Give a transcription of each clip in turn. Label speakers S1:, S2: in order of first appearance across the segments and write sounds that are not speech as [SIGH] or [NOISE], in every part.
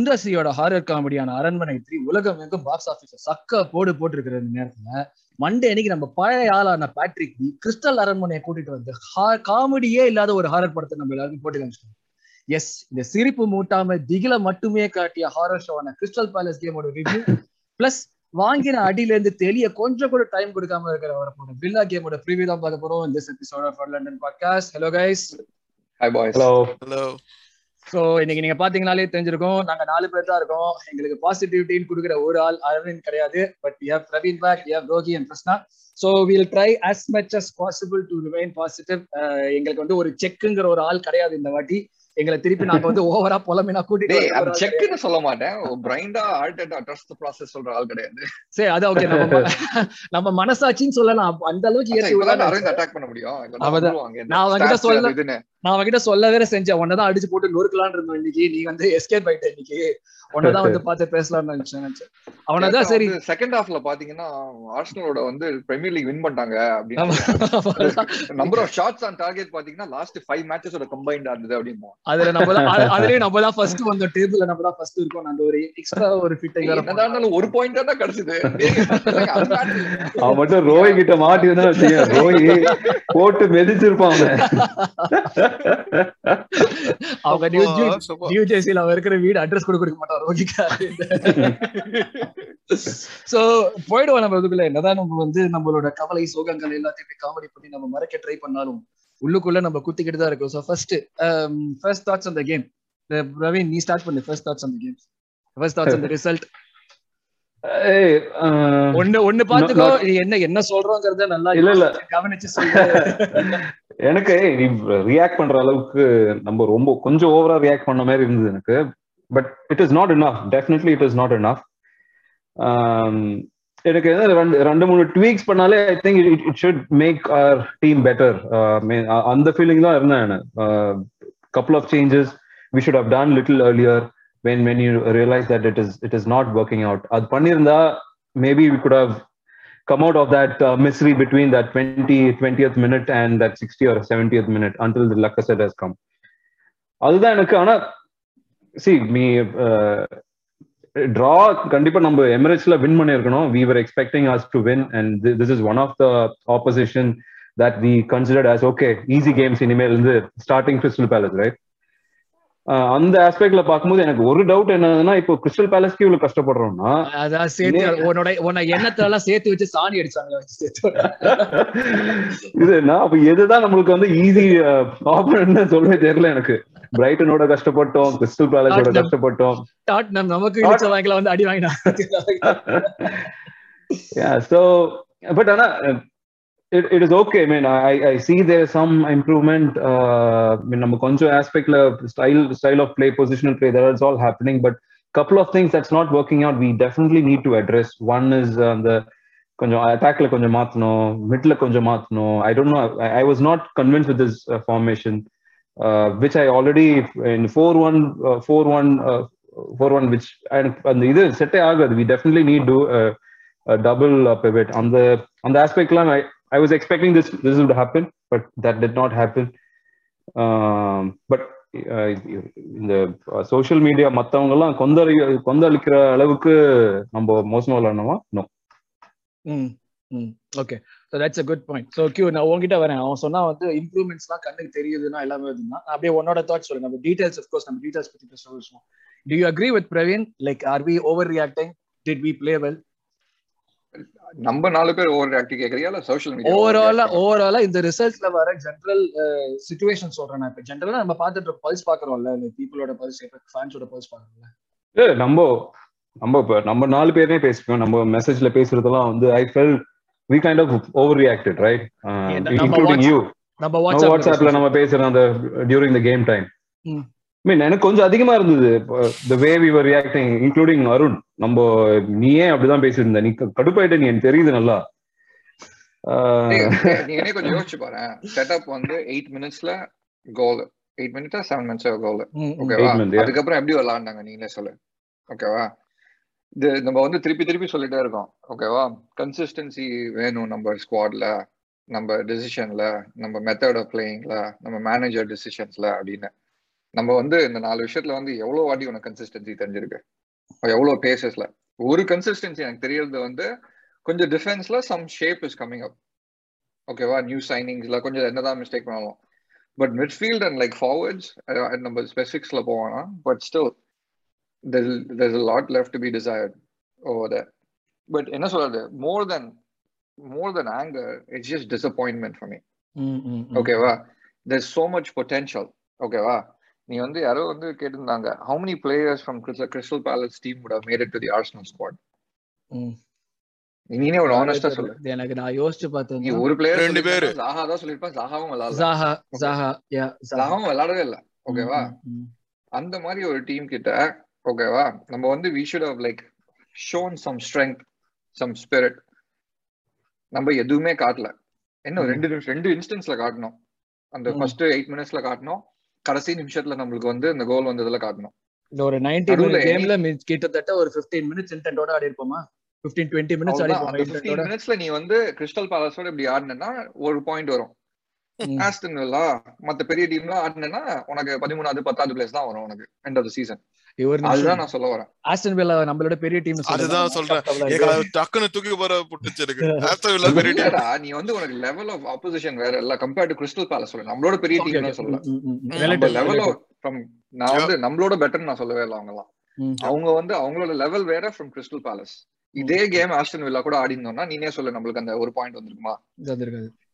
S1: சுண்டசியோட horror காமெடியான அரண்மனை three உலகம் எங்கும் பாக்ஸ் ஆபீஸ் சக்க போடு போட்டிருக்கிற இந்த நேரத்துல. மண்டே அன்னைக்கு நம்ம பழைய ஆளான பேட்ரிக் பி கிறிஸ்டல் அரண்மனையை கூட்டிட்டு வந்து காமெடியே இல்லாத ஒரு ஹாரர் படத்தை நம்ம எல்லாருக்கும் போட்டு காமிச்சிட்டோம் எஸ் இந்த சிரிப்பு மூட்டாம திகில மட்டுமே காட்டிய ஹாரர் ஷோவான கிறிஸ்டல் பேலஸ் கேமோட ரிவ்யூ பிளஸ் வாங்கின அடியில இருந்து தெளிய கொஞ்சம் கூட டைம் கொடுக்காம இருக்கிற வர போறோம் பில்லா கேமோட ப்ரிவியூ தான் பார்க்க போறோம். இந்த episode of London podcast hello guys
S2: hi boys
S3: hello
S4: hello
S1: so இன்னைக்கு நீங்க பாத்தீங்கனாலே தெரிஞ்சிருக்கும். நாங்க நாலு பேர் தான் இருக்கோம். எங்களுக்கு பாசிட்டிவிட்டின்னு கொடுக்குற ஒரு ஆள் அரவிந்த் கிடையாது. But we have Praveen back we have Rohi and Krishna so will try as much as possible to remain positive எங்களுக்கு வந்து ஒரு செக்குங்கிற ஒரு ஆள் கிடையாது இந்த வாட்டி. எங்களை திருப்பி நாங்க வந்து ஓவரா புலம்பினா கூட்டிட்டு
S2: செக்னு சொல்ல மாட்டேன். பிரைண்டா ஆல்டர்ட் ட்ரஸ்ட் ப்ராசஸ் சொல்ற ஆள் கிடையாது.
S1: சரி அது ஓகே நம்ம நம்ம மனசாட்சின்னு சொல்லலாம். அந்த அளவுக்கு
S2: அரவிந்த் அட்டாக் பண்ண முடியும்.
S1: நான்
S2: Stats
S1: சொல்ல-. நான் அவன்கிட்ட சொல்ல வேற செஞ்சேன். உன்னதான் அடிச்சு போட்டு நொறுக்கலான்னு இருந்தோம் இன்னைக்கு. நீ வந்து எஸ்கேப் ஆயிட்ட இன்னைக்கு. உன்னதான் வந்து பார்த்து பேசலாம்னு நினைச்சேன் நினைச்சேன். அவனதான் சரி.
S2: செகண்ட் ஹாஃப்ல பாத்தீங்கன்னா ஆர்சனலோட வந்து பிரீமியர் லீக் வின் பண்ணிட்டாங்க. அப்படின்னு number of shots on target பாத்தீங்கன்னா லாஸ்ட் ஃபைவ் மேட்சஸோட கம்பைன்டா இருந்தது அப்படின்னு
S1: அதுல நம்ம தான் அது- அதுலயும் நம்ம தான் ஃபர்ஸ்ட் வந்தோம் டேபிள்ல நம்ம தான் ஃபர்ஸ்ட் இருக்கோம். அந்த ஒரு எக்ஸ்ட்ரா ஒரு ஃபிட்டை
S2: என்னதான் இருந்தாலும் ஒரு பாயிண்ட் தான் கிடைச்சது.
S3: அவன் மட்டும் ரோய் கிட்ட மாட்டி வந்தா ரோய் போட்டு மெதிச்சிருப்பான்.
S1: அவங்க நியூ நியூ ஜெர்சில அவன் இருக்கிற வீடு அட்ரஸ் கூட கொடுக்க மாட்டான் ரோகிக்கா சோ போயிடுவோம் நம்ம இதுக்குள்ள. என்னதான் நம்ம வந்து நம்மளோட கவலை சோகங்கள் எல்லாத்தையும் காமெடி பண்ணி நம்ம மறைக்க ட்ரை பண்ணாலும் உள்ளுக்குள்ள நம்ம குத்திக்கிட்டு தான் இருக்கோம். சோ ஃபர்ஸ்ட் ஃபர்ஸ்ட் தாட்ஸ் அந்த கேம் ரவீன் நீ ஸ்டார்ட் பண்ணு. ஃபர்ஸ்ட் தாட்ஸ் அந்த கேம் ஃபர்ஸ்ட் தாட்ஸ் அந்த ரிசல்ட் ஒண்ணு ஒண்ணு பாத்துக்கோ என்ன என்ன சொல்றோங்கிறத நல்லா
S3: இல்ல, இல்ல.
S1: கவனிச்சு சொல்லு. [LAUGHS]
S3: எனக்கு நீ ரியாக்ட் பண்ற அளவுக்கு நம்ம ரொம்ப கொஞ்சம் ஓவரா ரியாக்ட் பண்ண மாதிரி இருந்தது எனக்கு. But it is not enough. Definitely it is not enough. எனக்கு ரெண்டு ரெண்டு மூணு ட்வீக்ஸ் பண்ணாலே I think it it should make our team better அந்த ஃபீலிங் தான் இருந்தேன் couple of changes we should have done little earlier. When when you realize that it is it is not working out அது பண்ணிருந்தா maybe we could have come out of that uh, misery between that 20 20th minute and that 60 or 70th minute until the Lacazette has come அதுதான் எனக்கு ஆனா C me draw கண்டிப்பா நம்ம எமிரேட்ஸ்ல win பண்ணிருக்கணும் we were expecting us to win and this is one of the opposition that we considered as okay easy games இனிமேல் இருந்து starting crystal palace right அந்த ஆஸ்பெக்ட்ல பார்க்கும்போது எனக்கு ஒரு டவுட் என்னதுன்னா இப்போ கிறிஸ்டல் பேலஸ்க்கு இவ்வளவு கஷ்டப்படுறோம்னா
S1: அதான் சேர்த்து உன்னோட உன்னை எண்ணத்துல எல்லாம் சேர்த்து வச்சு சாணி அடிச்சாங்க
S3: இது நான் அப்ப எதுதான் நம்மளுக்கு வந்து ஈஸி ஆப்பரேட்னு சொல்லவே தெரியல எனக்கு. பிரைட்டனோட கஷ்டப்பட்டோம் கிறிஸ்டல் பேலஸோட. கஷ்டப்பட்டோம்.
S1: டாட் நம்ம நமக்கு இடிச்ச வாங்கல வந்து அடி வாங்கினா [LAUGHS]
S3: but Anna, uh, it, it is okay i mean i i see there is some improvement uh I mean, நம்ம கொஞ்சம் aspectல style style of play positional play that is all happening but couple of things that's not working out we definitely need to address one is uh, the கொஞ்சம் அட்டாக்ல கொஞ்சம் மாத்தணும் மிட்ல கொஞ்சம் மாத்தணும் I don't know I was not convince with this formation which I already in four one four one four one which அந்த இது செட்டே ஆகாது we definitely need to double pivot அந்த அந்த ஆஸ்பெக்ட்லாம் I I was expecting this this would happen but that did not happen but இந்த social media மத்தவங்க எல்லாம் கொந்தளி கொந்தளிக்கிற அளவுக்கு நம்ம மோசமா விளையாடணுமா no
S1: okay so that's a good point so Q நான் உங்ககிட்ட வரேன். அவன் சொன்னா வந்து இம்ப்ரூவ்மெண்ட்ஸ்லாம் கண்ணுக்கு தெரியுதுன்னா எல்லாமே இதுதான். அப்படியே உன்னோட தாட் சொல்லுங்க நம்ம டீடைல்ஸ் அஃப்கோர்ஸ் நம்ம டீடைல்ஸ் பத்தி பேச சொல்லுவோம் do you agree with Praveen like are we overreacting did we play well
S2: நம்ம நாலு பேர் ஓவர் ஆக்டி கேக்குறியா இல்ல சோஷியல் மீடியா
S1: ஓவராலா ஓவராலா இந்த ரிசல்ட்ஸ்ல வர ஜென்ரல் சுச்சுவேஷன் சொல்றேன் நான். இப்ப ஜென்ரலா நம்ம பார்த்துட்டு பல்ஸ் பாக்குறோம்ல பீப்புளோட பல்ஸ் ஃபேன்ஸோட பல்ஸ் பாக்குறோம்ல
S3: ஏ நம்ம நம்ம இப்ப நம்ம நாலு பேரே பேசிக்கோம் நம்ம மெசேஜ்ல பேசுறதெல்லாம் வந்து I felt we kind of overreacted right including
S1: you நம்ம
S3: வாட்ஸ்அப்ல நம்ம பேசுற அந்த during the game
S1: time.
S3: Mean எனக்கு கொஞ்சம் அதிகமா இருந்தது. The way we were reacting including Arun நம்ம நீயே அப்படிதான் பேசியிருந்த. நீ கடுப்பாயிட்ட நீ எனக்கு தெரியுது நல்லா.
S2: நீங்களே கொஞ்சம் யோசிச்சு பாரு. செட்டப் வந்து எயிட் மினிட்ஸ்ல கோல் எயிட் மினிட்ஸா செவன் மினிட்ஸ் கோல் ஓகேவா. அதுக்கப்புறம் எப்படி விளாண்டாங்க நீங்களே சொல்லு. ஓகேவா இது நம்ம வந்து திருப்பி திருப்பி சொல்லிட்டே இருக்கோம். ஓகேவா கன்சிஸ்டன்சி வேணும் நம்ம ஸ்குவாட்ல நம்ம டெசிஷன்ல நம்ம மெத்தட் ஆஃப் பிளேயிங்ல நம்ம மேனேஜர் டெசிஷன்ஸ்ல அப்படின்னு. நம்ம வந்து இந்த நாலு விஷயத்துல வந்து எவ்வளவு வாட்டி உனக்கு கன்சிஸ்டன்சி தெரிஞ்சிருக்கு? எவ்வளவு பேசஸ்ல ஒரு கன்சிஸ்டன்சி எனக்கு தெரியறது வந்து கொஞ்சம் டிஃபென்ஸ்ல some shape is coming up ஓகேவா நியூ சைனிங்ஸ்ல கொஞ்சம் என்னதான் மிஸ்டேக் பண்ணாலும். But midfield and like forwards நம்ம ஸ்பெசிபிக்ஸ்ல போவோம்னா but still there's a lot left to be desired over there. But என்ன சொல்றது? More than more than anger it's just disappointment for me.
S1: ம்.
S2: ஓகேவா there's so much potential. ஓகேவா நீ வந்து யாரோ வந்து கேட்டிருந்தாங்க. How many players from Crystal Crystal Palace team would have made it to the Arsenal squad?
S1: ம்.
S2: நீனே ஒரு ஆனஸ்டா சொல்லு.
S1: எனக்கு நான் யோசிச்சு
S2: நீ
S1: பார்த்தேன்
S2: ஒரு பிளேயர்
S4: ரெண்டு பேரு.
S2: ஜாஹா தான் சொல்லிருப்பான் ஜாஹாவும் விளாடல.
S1: ஜாஹா ஜாஹா யா
S2: ஜாஹாவும் விளாடவே இல்ல. ஓகேவா அந்த மாதிரி ஒரு டீம் கிட்ட ஓகேவா நம்ம வந்து we should have like shown some strength some spirit நம்ம எதுவுமே காட்டல. என்ன. ரெண்டு நிமிஷம் ரெண்டு இன்ஸ்டன்ஸ்ல காட்டணும். அந்த. ஃபர்ஸ்ட் எயிட் மினிட்ஸ்ல காட்டணும். கடைசி நிமிஷத்துல நம்மளுக்கு வந்து இந்த கோல் வந்ததுல காட்டணும்.
S1: இந்த ஒரு 90
S2: நடுவுல
S1: மினிட் கேம்ல கிட்டத்தட்ட ஒரு 15 மினிட்ஸ் இன்டென்டோட ஆடி இருப்போமா? 15 20 மினிட்ஸ் ஆடி
S2: அவ்வளவுதான். அந்த
S1: இருப்போம்
S2: 15 மினிட்ஸ்ல நீ வந்து கிறிஸ்டல் பேலஸோட இப்படி ஆடினா ஒரு பாயிண்ட் வரும். ஆஸ்டன் மத்த பெரிய டீம்லாம் ஆடினா உனக்கு பதிமூணாவது பத்தாவது பிளேஸ் தான் வரும் உனக்கு. எண்ட் ஆஃப் சீசன் அதுதான் நான் சொல்ல வரேன்.
S1: ஆஸ்டன் வில்லா நம்மளோட பெரிய டீம்
S4: அதுதான் சொல்றேன். டக்குன்னு தூக்கி போற புட்டுச்சு ஆஸ்டன் வில்லா பெரிய
S2: நீ வந்து உனக்கு லெவல் ஆஃப் ஆப்போசிஷன் வேற இல்ல. கம்பேர்ட் டு கிறிஸ்டல் பேலஸ் சொல்ல. நம்மளோட பெரிய டீம் சொல்லல. நம்ம லெவல் ஃப்ரம் நான் வந்து நம்மளோட பெட்டர் நான் சொல்லவே இல்லை அவங்க எல்லாம் அவங்க வந்து அவங்களோட லெவல் வேற ஃப்ரம் கிறிஸ்டல் பேலஸ் இதே கேம் ஆஸ்டன் வில்லா கூட ஆடி இருந்தோம்னா நீனே சொல்லு நம்மளுக்கு அந்த ஒரு பாயிண்ட் வந்திருக்குமா?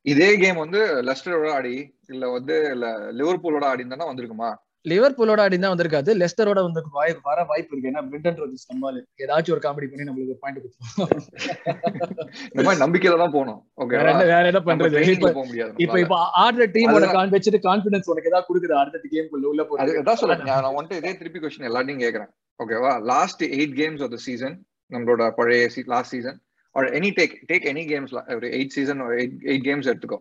S2: இதே கேம் வந்து லெஸ்டரோட ஆடி இல்ல வந்து இல்ல லிவர்பூலோட ஆடி இருந்தா வந்திருக்குமா?
S1: லிவர்பூலோட ஆடி தான் வந்திருக்காது. லெஸ்டரோட வந்து வாய்ப்பு வர வாய்ப்பு இருக்கு. ஏன்னா பிரிட்டன் ரோஜஸ் நம்மால ஏதாச்சும் ஒரு காமெடி பண்ணி நம்மளுக்கு ஒரு பாயிண்ட் கொடுத்துருவோம்.
S2: இந்த மாதிரி நம்பிக்கையில தான் போகணும் ஓகே
S1: வேற என்ன பண்றது? இப்ப
S2: போக முடியாது
S1: இப்ப ஆடுற டீமோட. கான் வச்சுட்டு கான்பிடன்ஸ் உனக்கு ஏதாவது கொடுக்குது? அடுத்த கேம் உள்ள போறது
S2: அதான் சொல்றேன். நான் வந்துட்டு இதே திருப்பி கொஸ்டின் எல்லாத்தையும் கேக்குறேன். ஓகேவா last eight games of the season நம்மளோட பழைய last season or any take take any games ஒரு எயிட் சீசன் எயிட் கேம்ஸ் எடுத்துக்கோ.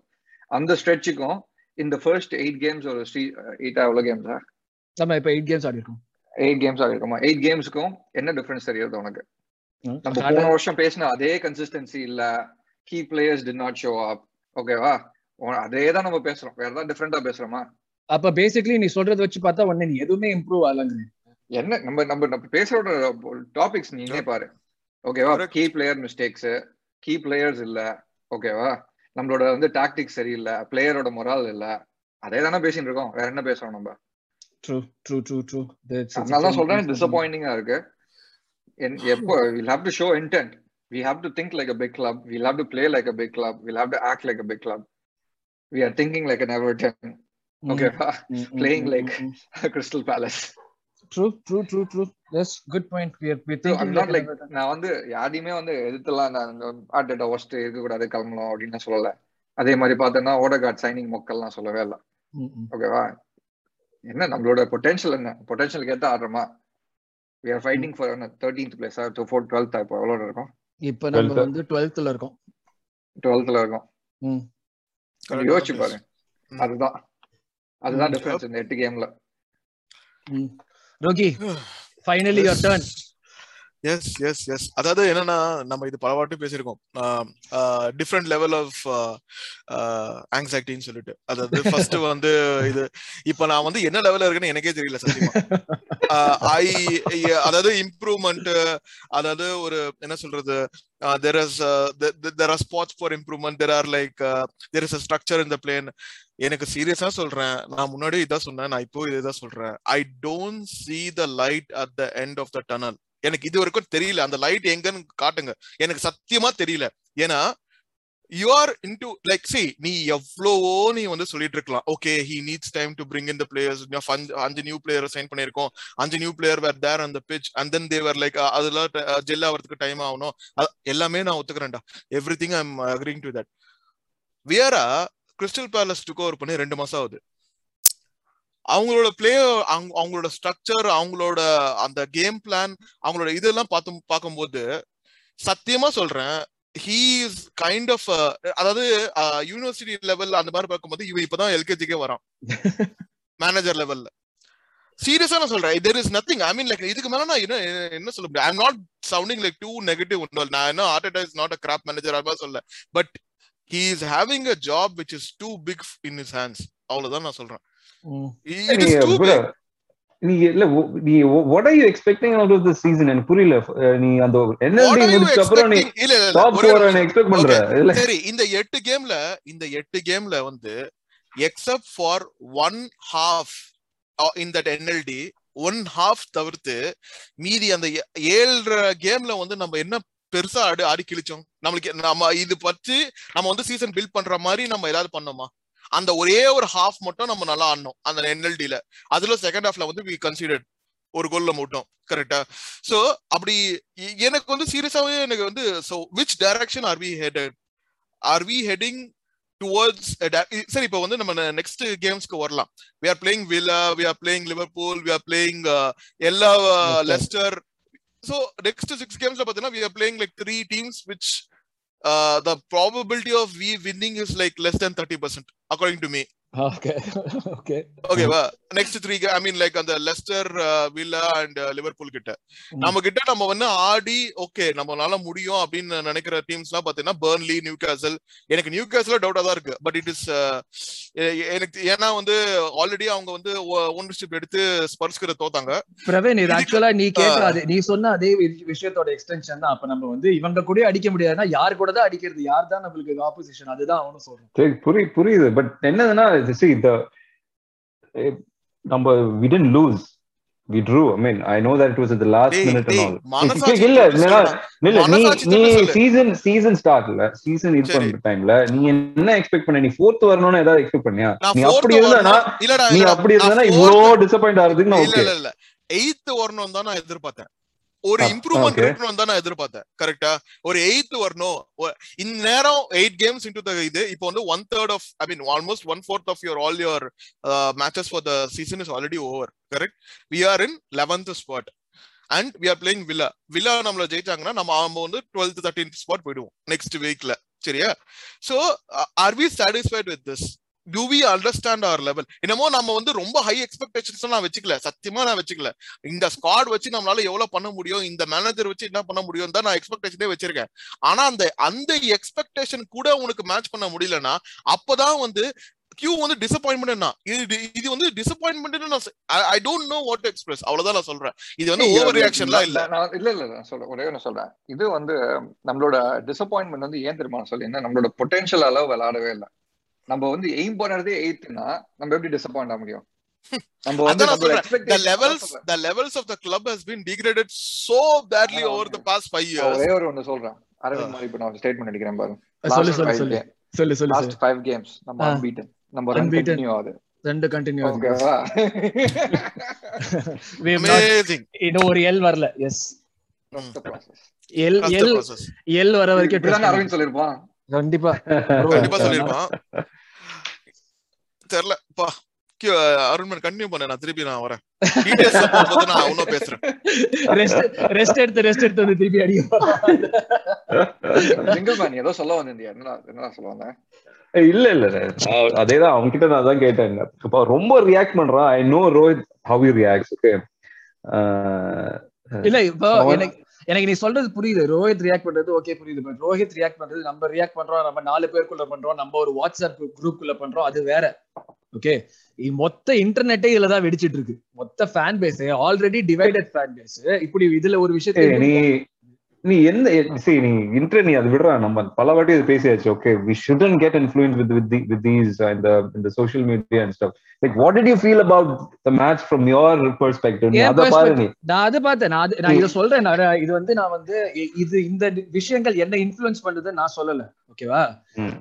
S2: அந்த ஸ்ட்ரெச்சுக்கும் இந்த ஃபர்ஸ்ட் எயிட் கேம்ஸ் ஒரு எயிட் எவ்வளவு கேம்ஸா
S1: நம்ம இப்ப எயிட் கேம்ஸ் ஆடி இருக்கோம்
S2: எயிட் கேம்ஸ் ஆகிருக்குமா எயிட் கேம்ஸ்க்கும் என்ன டிஃபரன்ஸ் தெரியுது உனக்கு? நம்ம போன வருஷம் பேசின அதே கன்சிஸ்டன்சி இல்ல. Key players did not show up ஓகேவா அதே தான் நம்ம பேசுறோம். வேற ஏதாவது டிஃப்ரெண்டா பேசுறோமா?
S1: அப்ப பேசிக்கலி நீ சொல்றத வச்சு பார்த்தா உடனே நீ எதுவுமே இம்ப்ரூவ் ஆகலங்க
S2: என்ன? நம்ம நம்ம நம்ம பேசுற டாபிக்ஸ் நீங்களே பாரு. ஓகேவா. Key player mistakes key players இல்ல. ஓகேவா நம்மளோட வந்து டாக்டிக்ஸ் சரியில்லை. பிளேயரோட மொரால் இல்ல. அதே தானே பேசிட்டு இருக்கோம். வேற என்ன பேசுறோம் நம்ம?
S1: ட்ரூ ட்ரூ ட்ரூ ட்ரூ
S2: அதனால தான் சொல்றேன் டிசப்பாயிண்டிங்கா இருக்கு. என்- எப்போ will have to show intent we have to think like a big club will have to play like a big club will have to act like a big club we are thinking like an Everton ஓகேவா playing like- Crystal Palace
S1: true true true true yes good point we are we
S2: I'm
S1: thinking
S2: not
S1: like
S2: like நான் வந்து யாரையுமே வந்து எதிர்த்துலாம் நான் ஆர்டேட்டா worst இருக்கக்கூடாது கிளம்பணும் அப்படின்னு நான் சொல்லல. அதே மாதிரி பார்த்தோன்னா ஓடகார்ட் சைனிங் மக்கள்லாம் சொல்லவே இல்லை. ஓகேவா என்ன நம்மளோட பொட்டன்ஷியல் என்ன? பொட்டன்ஷியலுக்கு ஏத்த ஆடுறோமா? We are fighting for thirteenth place to four twelfth இப்போ எவ்வளோ இருக்கும்?
S1: இப்ப நம்ம
S3: 12th.
S1: வந்து 12th இருக்கோம்.
S2: டுவெல்த்ல இருக்கும். யோசிச்சு பாரு
S4: ம்.
S2: அதுதான். அதுதான். டிஃபரன்ஸ் இந்த எட்டு கேம்ல
S1: ம். Rocky finally your turn
S4: yes yes yes அதாவது என்னன்னா நம்ம இது பலவாட்டும் பேசியிருக்கோம். டிஃப்ரெண்ட் லெவல் ஆஃப் ஆங்ஸைட்டின்னு சொல்லிட்டு. அதாவது ஃபர்ஸ்ட் வந்து இது இப்ப நான் வந்து என்ன லெவல்ல இருக்குன்னு எனக்கே தெரியல சத்தியமா. ஐ அதாவது இம்ப்ரூவ்மெண்ட் அதாவது ஒரு என்ன சொல்றது there is there are spots for improvement there are like there is a structure இந்த பிளேன் எனக்கு சீரியஸா சொல்றேன். நான் முன்னாடி இதான் சொன்னேன். நான் இப்போ இதான் சொல்றேன். I don't see the light at the end of the tunnel எனக்கு இது வரைக்கும் தெரியல. அந்த லைட் எங்கன்னு காட்டுங்க. எனக்கு சத்தியமா தெரியல. ஏன்னா you are into like see நீ எவ்வளவோ நீ வந்து சொல்லிட்டு இருக்கலாம். Okay he needs time to bring in the players அஞ்சு நியூ பிளேயர் சைன் பண்ணிருக்கோம் அஞ்சு நியூ பிளேயர் வேர் தேர் அந்த pitch and then they were like அதெல்லாம் ஜெல் ஆகிறதுக்கு டைம் ஆகணும். எல்லாமே நான் ஒத்துக்கிறேன்டா. Everything I'm agreeing to that Vieira Crystal Palace took over பண்ணி ரெண்டு மாசம் ஆகுது. அவங்களோட பிளே அவங்களோட ஸ்ட்ரக்சர் அவங்களோட அந்த கேம் பிளான் அவங்களோட இதெல்லாம் பார்த்து பார்க்கும்போது சத்தியமா சொல்றேன் ஹீ இஸ் கைண்ட் ஆஃப் அதாவது யூனிவர்சிட்டி லெவல் அந்த மாதிரி பார்க்கும்போது இவன் இப்பதான் எல்கேஜிக்கே வரான். மேனேஜர் லெவல்ல சீரியஸா நான் சொல்றேன் there is nothing I mean like இதுக்கு மேல நான் என்ன என்ன சொல்ல முடியும்? I'm not sounding like too negative நான் என்ன Arteta is not a crap manager அது சொல்ல. But he is having a job which is too big in his hands அவ்வளவுதான் நான் சொல்றேன்.
S3: நீ இல்ல நீ what are you expecting out of the season எனக்கு புரியல. நீ அந்த
S4: What
S3: என்எல்டி
S4: are you
S3: முடிச்ச அப்புறம் நீ
S4: expecting? இல்ல இல்ல, இல்ல
S3: டாப்
S4: ஒரே ஒரு
S3: 4
S4: நிமிஷம்.
S3: எக்ஸ்பெக்ட் பண்ற. இல்ல.
S4: சரி இந்த எட்டு கேம்ல இந்த எட்டு கேம்ல வந்து except for one half in that NLD one half தவிர்த்து மீதி அந்த ஏழரை கேம்ல வந்து நம்ம என்ன பெருசா ஆடி ஆடி கிழிச்சோம்? நம்மளுக்கு நம்ம இது பற்றி நம்ம வந்து சீசன் பில்ட் பண்ற மாதிரி நம்ம ஏதாவது பண்ணோமா? அந்த ஒரே ஒரு ஹாஃப் மட்டும் நம்ம நல்லா ஆடணும் அந்த என்எல்டில அதுல செகண்ட் ஹாஃப்ல வந்து வி கன்சிடர்ட் ஒரு கோல்ல மட்டும் கரெக்டா சோ அப்படி எனக்கு வந்து சீரியஸாவே எனக்கு வந்து so which direction are we headed are we heading towards சரி இப்போ வந்து நம்ம நெக்ஸ்ட் கேம்ஸ்க்கு வரலாம். We are playing Villa we are playing Liverpool we are playing எல்லா. லெஸ்டர் ஸோ நெக்ஸ்ட் சிக்ஸ் கேம்ஸ்ல பார்த்தீங்கன்னா we are playing like three teams which Uh, the probability of we winning is like less than 30%, according to me.
S1: Okay okay
S4: ஓகேவா next three I mean like அந்த Leicester Villa and Liverpool கிட்ட.
S1: ம்.
S4: நம்ம கிட்ட நம்ம வந்து ஆடி okay நம்மளால முடியும் அப்படின்னு நினைக்கிற டீம்ஸ் எல்லாம் பாத்தீங்கன்னா பர்ன்லி நியூ கேசல் எனக்கு நியூ கேசல் டவுட்டா தான் இருக்கு. பட் இட் இஸ் எனக்கு ஏன்னா வந்து ஆல்ரெடி அவங்க வந்து ஓனர்ஷிப் எடுத்து ஸ்பர்ஸ்கிற தோத்தாங்க.
S1: பிரவீன் இது ஆக்சுவலா நீ கேட்ட அதே நீ சொன்ன அதே விஷயத்தோட எக்ஸ்டென்ஷன் தான். அப்ப நம்ம வந்து இவங்க கூட அடிக்க முடியாதுன்னா யார் கூட தான் அடிக்கிறது? யார் தான் நம்மளுக்கு ஆப்போசிஷன் அதுதான் அவனும் சொல்றான்.
S3: சரி, புரி புரியுது. பட் என்னதுன்னா see the eh, நம்ம we didn't lose. We drew. I mean i know that it was at the last
S4: டேய்,
S3: minute and
S4: டேய்,
S3: all.
S4: மனசாட்சி
S3: இல்ல
S4: தொட்டு
S3: இல்ல நீ
S4: மனசாட்சி
S3: நீ
S4: தொட்டு சொல்லு.
S3: சீசன் சீசன் ஸ்டார்ட்ல சீசன் இது
S4: சரி.
S3: பண்ற டைம்ல நீ என்ன எக்ஸ்பெக்ட் பண்ண? நீ ஃபோர்த் வரணும்னு ஏதாவது எக்ஸ்பெக்ட் பண்ணியா?
S4: நான்
S3: நீ
S4: fourth
S3: அப்படி இருந்தானா
S4: வரணும். இல்லடா
S3: நீ
S4: இல்லடா,
S3: அப்படி
S4: நான்
S3: இருந்தா
S4: fourth-
S3: இவ்வளோ டிசப்பாயிண்ட் ஆகிறதுக்கு நான்
S4: இல்ல
S3: ஓகே
S4: இல்ல இல்ல. எயித் வரணும் தான் நான் எதிர்பார்த்தேன் ஒரு இம்ப்ரூவ்மெண்ட். இருக்கணும் தான் நான் எதிர்பார்த்தேன். கரெக்டா ஒரு எயித் வரணும். ஒ- இந்த நேரம் எயிட் கேம்ஸ் இன்டு த இது இப்போ வந்து one third of I mean almost one fourth of your all your matches for the season is already over correct we are in eleventh spot and we are playing Villa Villa நம்மள ஜெயிச்சாங்கன்னா நம்ம அவங்க வந்து twelfth thirteenth spot போயிடுவோம் next வீக்ல சரியா? So are we satisfied with this do we understand our level என்னமோ நம்ம வந்து ரொம்ப ஹை எக்ஸ்பெக்டேஷன்ஸ் நான் வச்சுக்கல. சத்தியமா நான் வச்சுக்கல. இந்த ஸ்குவாட் வச்சு நம்மளால எவ்வளவு பண்ண முடியும்? இந்த மேனேஜர் வச்சு என்ன பண்ண முடியும்? தான் நான் எக்ஸ்பெக்டேஷனே வச்சிருக்கேன். ஆனா அந்த அந்த எக்ஸ்பெக்டேஷன் கூட உனக்கு மேட்ச் பண்ண முடியலன்னா அப்பதான் வந்து கியூ வந்து டிசப்பாயின்மெண்ட் இது இது வந்து disappointment I don't know what express அவ்வளவுதான் நான் சொல்றேன். இது வந்து ஓவர் ரியாக்ஷன்லாம் இல்ல
S2: நான் நான் இல்ல இல்ல நான் சொல்றேன். ஒரே ஒண்ணு சொல்றேன். இது வந்து நம்மளோட டிசப்பாயின்மெண்ட் வந்து ஏன் தெரியுமா? நான் சொல்லி நம்மளோட பொட்டன்ஷியல் அளவு விளையாடவே இல்லை. நம்ம வந்து எய்ம் பண்ணறதே எயித்னா நம்ம எப்படி டிசப்பாயிண்ட் ஆக முடியும்? [LAUGHS] நம்ம வந்து
S4: the levels the levels of the club has been degraded so badly over the past five
S2: நான்
S4: years.
S2: ஒரே ஒரு ஒண்ணு சொல்றேன். அரவிந்த் மாதிரி இப்ப நான் ஸ்டேட்மெண்ட் அடிக்கிறேன் பாரு.
S1: சொல்லு
S2: Last
S1: சொல்லு
S2: five
S1: சொல்லு. சொல்லு சொல்லு
S2: லாஸ்ட்
S1: சொல்லு.
S2: ஃபைவ் கேம்ஸ் நம்ம. அன்பீட்டன் நம்ம ரன்
S1: Unbeaten.
S2: கண்டினியூ ஆகுது.
S1: ரெண்டு கண்டினியூ
S2: ஓகேவா
S4: amazing.
S1: இன்னும் ஒரு எல் வரல. எஸ். L L. எல் வர வரைக்கும்
S2: அரவிந்த் சொல்லிருப்பான்
S1: கண்டிப்பா.
S4: கண்டிப்பா சொல்லிருப்பான் [LAUGHS] தெரியல பா அருண்மன் கண்டினியூ பண்ண. நான் திருப்பி நான் வரேன். நான் இன்னும் பேசுறேன்.
S1: ரெஸ்ட் ரெஸ்ட் எடுத்து ரெஸ்ட் எடுத்து வந்து திருப்பி அடிக்கும்
S2: சிங்கிள் மேன் ஏதோ சொல்ல வந்திருந்தியா? என்னடா என்னடா சொல்ல வந்தேன்
S3: ஏய், இல்ல இல்ல அதேதான் அவங்க கிட்ட நான் அதான் கேட்டேன். அப்ப ரொம்ப ரியாக்ட் பண்றான். I know Rohit how you react okay
S1: இல்ல இப்போ எனக்கு எனக்கு நீ சொல்றது புரியுது. ரோஹித் ரியாக்ட் பண்றது ஓகே புரியுது. பட் ரோஹித் ரியாக்ட் பண்றது நம்ம ரியாக்ட் பண்றோம் நம்ம நாலு பேருக்குள்ள பண்றோம் நம்ம ஒரு வாட்ஸ்அப் குரூப் குள்ள பண்றோம் அது வேற. ஓகே மொத்த இன்டர்நெட்டே இதுலதான் வெடிச்சிட்டு இருக்கு. மொத்த fan base already divided fan base இப்படி இதுல ஒரு விஷயத்தை
S3: நீ எந்த சரி நீ இன்டர் நீ அது விடுறா நம்ம பல வாட்டி இது பேசியாச்சு. Okay we shouldn't get influence with with with these இந்த இந்த social media and stuff like what did you feel about the match from your perspective நீ அத பாரு நீ.
S1: நான் அது பார்த்தேன். நான் அது நான் இதை சொல்றேன். இது வந்து நான் வந்து இது இந்த விஷயங்கள் என்ன இன்ஃபுளுன்ஸ் பண்ணுது நான் சொல்லல. ஓகேவா.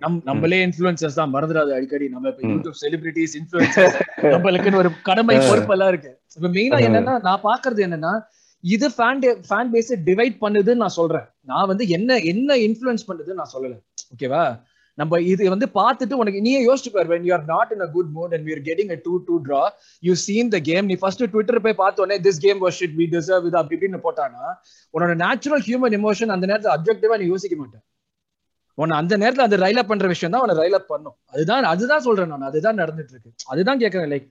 S1: நம் நம்மளே இன்ஃபுளுசர்ஸ் தான். மறந்துடாது அடிக்கடி. நம்ம இப்ப. யூடியூப் செலிபிரிட்டிஸ் இன்ஃபுளுசர்ஸ் நம்மளுக்குன்னு ஒரு கடமை பொறுப்பெல்லாம் இருக்கு. இப்ப மெயினா. என்னன்னா நான் பாக்குறது என்னன்னா இது ஃபேன் ஃபேன் பேஸை டிவைட் பண்ணுதுன்னு நான் சொல்றேன். நான் வந்து என்ன என்ன இன்ஃப்ளூயன்ஸ் பண்ணுதுன்னு நான் சொல்லல. ஓகேவா நம்ம இது வந்து பார்த்துட்டு உனக்கு நீயே யோசிச்சு பாரு you are not in a good good mood and we are getting a 2 2 draw you seen the game நீ ஃபர்ஸ்ட் ட்விட்டர் போய் பார்த்தோன்னே this game was shit we deserve இது அப்படி இப்படின்னு போட்டானா உன்னோட நேச்சுரல் ஹியூமன் எமோஷன் அந்த நேரத்துல அப்ஜெக்டிவா நீ யோசிக்க மாட்டேன் உன்னை அந்த நேரத்துல அந்த ரைல் அப் பண்ற விஷயம் தான் உன்னை ரைல் அப் பண்ணும். அதுதான் அதுதான் சொல்றேன் நான் அதுதான் நடந்துட்டு இருக்கு. அதுதான் கேட்கறேன் லைக்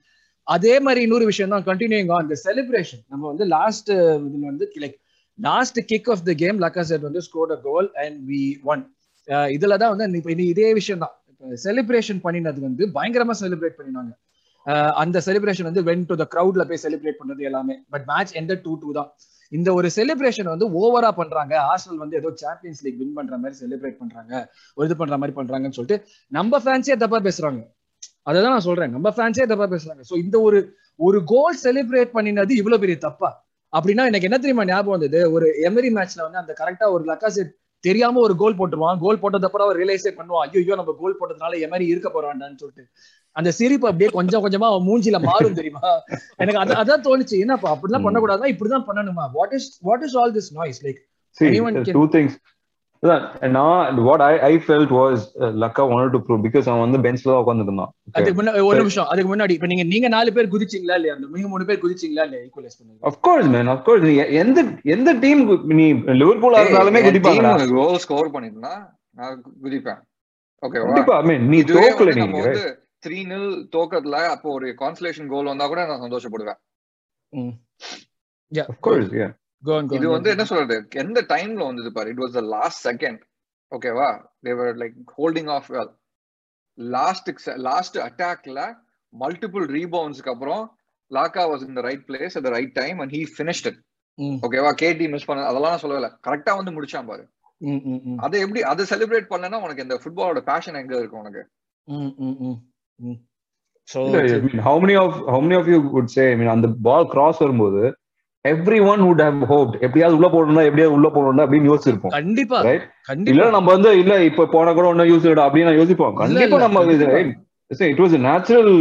S1: அதே மாதிரி இன்னொரு விஷயம் தான் கண்டினியூங் ஆன் இந்த செலிப்ரேஷன் நம்ம வந்து லாஸ்ட் இதுல வந்து like last kick off the game Lacazette வந்து score a goal and we won இதுல தான் வந்து இப்போ இனி இதே விஷயம் தான். செலிப்ரேஷன் பண்ணினது வந்து பயங்கரமா செலிப்ரேட் பண்ணினாங்க. Uh, அந்த செலிப்ரேஷன் வந்து வென் டு த க்ரௌட்ல போய் செலிப்ரேட் பண்றது எல்லாமே. பட் மேட்ச் எந்த டூ டூ தான். இந்த ஒரு செலிப்ரேஷன் வந்து ஓவரா பண்றாங்க. ஆர்சனல் வந்து ஏதோ சாம்பியன்ஸ் லீக் வின் பண்ற மாதிரி செலிப்ரேட் பண்றாங்க. ஒரு இது பண்ற மாதிரி பண்றாங்கன்னு சொல்லிட்டு நம்ம ஃபேன்ஸே தப்பா பேசுறாங்க. அதான் நான் சொல்றேன். நம்ம ஃபேன்ஸே தப்பா பேசுறாங்க. சோ இந்த ஒரு ஒரு கோல் செலிப்ரேட் பண்ணினது இவ்வளவு பெரிய தப்பா? அப்படின்னா எனக்கு என்ன தெரியுமா ஞாபகம் வந்தது? ஒரு எமரி மேட்ச்ல வந்து அந்த கரெக்டா ஒரு லக்காசெட் தெரியாம ஒரு கோல் போட்டுருவான். கோல் போட்டதப்புறம் அவர் ரியலைஸே பண்ணுவான். ஐயோ நம்ம கோல் போட்டதுனால எமரி இருக்க போறான்டான்னு சொல்லிட்டு. அந்த சிரிப்பு அப்படியே கொஞ்சம் கொஞ்சமா அவன் மூஞ்சில மாறும் தெரியுமா? எனக்கு அதான் அதான் தோணுச்சு. என்னப்பா அப்படிலாம் பண்ணக்கூடாதா இப்படிதான் பண்ணணுமா? What
S3: is
S1: what
S3: is
S1: all
S3: this noise like நான் what I I felt was uh, Laka wanted to prove because அவன் வந்து பெஞ்ச்ல தான் உட்காந்துருந்தான்
S1: அதுக்கு முன்னாடி ஒரு நிமிஷம். அதுக்கு முன்னாடி இப்ப நீங்க நீங்க நாலு பேர் குதிச்சீங்களா இல்லையா? அந்த நீங்க மூணு பேர் குதிச்சீங்களா இல்லையா?
S3: Equalise course man of course. நீ எந்த எந்த டீம் நீ லிவர்பூலா இருந்தாலுமே குதிப்பாங்கடா
S2: கோல் ஸ்கோர் பண்ணிருந்தா நான் குதிப்பேன். ஓகேவா
S3: கண்டிப்பா I mean நீ தோக்கல நீ.
S2: த்ரீ நில் தோக்கத்துல அப்போ ஒரு கான்சலேஷன் கோல் வந்தா கூட நான் சந்தோஷப்படுவேன்.
S1: Yeah
S3: of course yeah.
S1: Go on
S2: இது வந்து என்ன சொல்றது? எந்த டைம்ல வந்தது பாரு? It was the last second ஓகேவா they were like holding off last last அட்டாக்ல மல்டிபிள் ரீபவுண்ட்ஸ்க்கு அப்புறம் Laca was in the right place at the right time and he finished
S1: it
S2: ஓகேவா கேடி மிஸ் பண்ண அதெல்லாம் சொல்லல கரெக்டா வந்து முடிச்சான் பாரு. அதை எப்படி அதை செலிப்ரேட் பண்ணனா உனக்கு இந்த ஃபுட்பாலோட பேஷன் எங்க இருக்கு உனக்கு?
S3: So how many of how many of you would say I mean அந்த பால் கிராஸ் வரும்போது everyone would have hoped எப்படியாவது உள்ள போடணும் எப்படியாவது உள்ள போடணும் அப்படின்னு யோசிச்சிருப்போம்.
S1: கண்டிப்பா?
S3: இல்ல நம்ம வந்து இல்ல இப்ப போன கூட ஒன்னும் யூஸ் அப்படின்னு நான் யோசிப்போம். கண்டிப்பா நம்ம. It was natural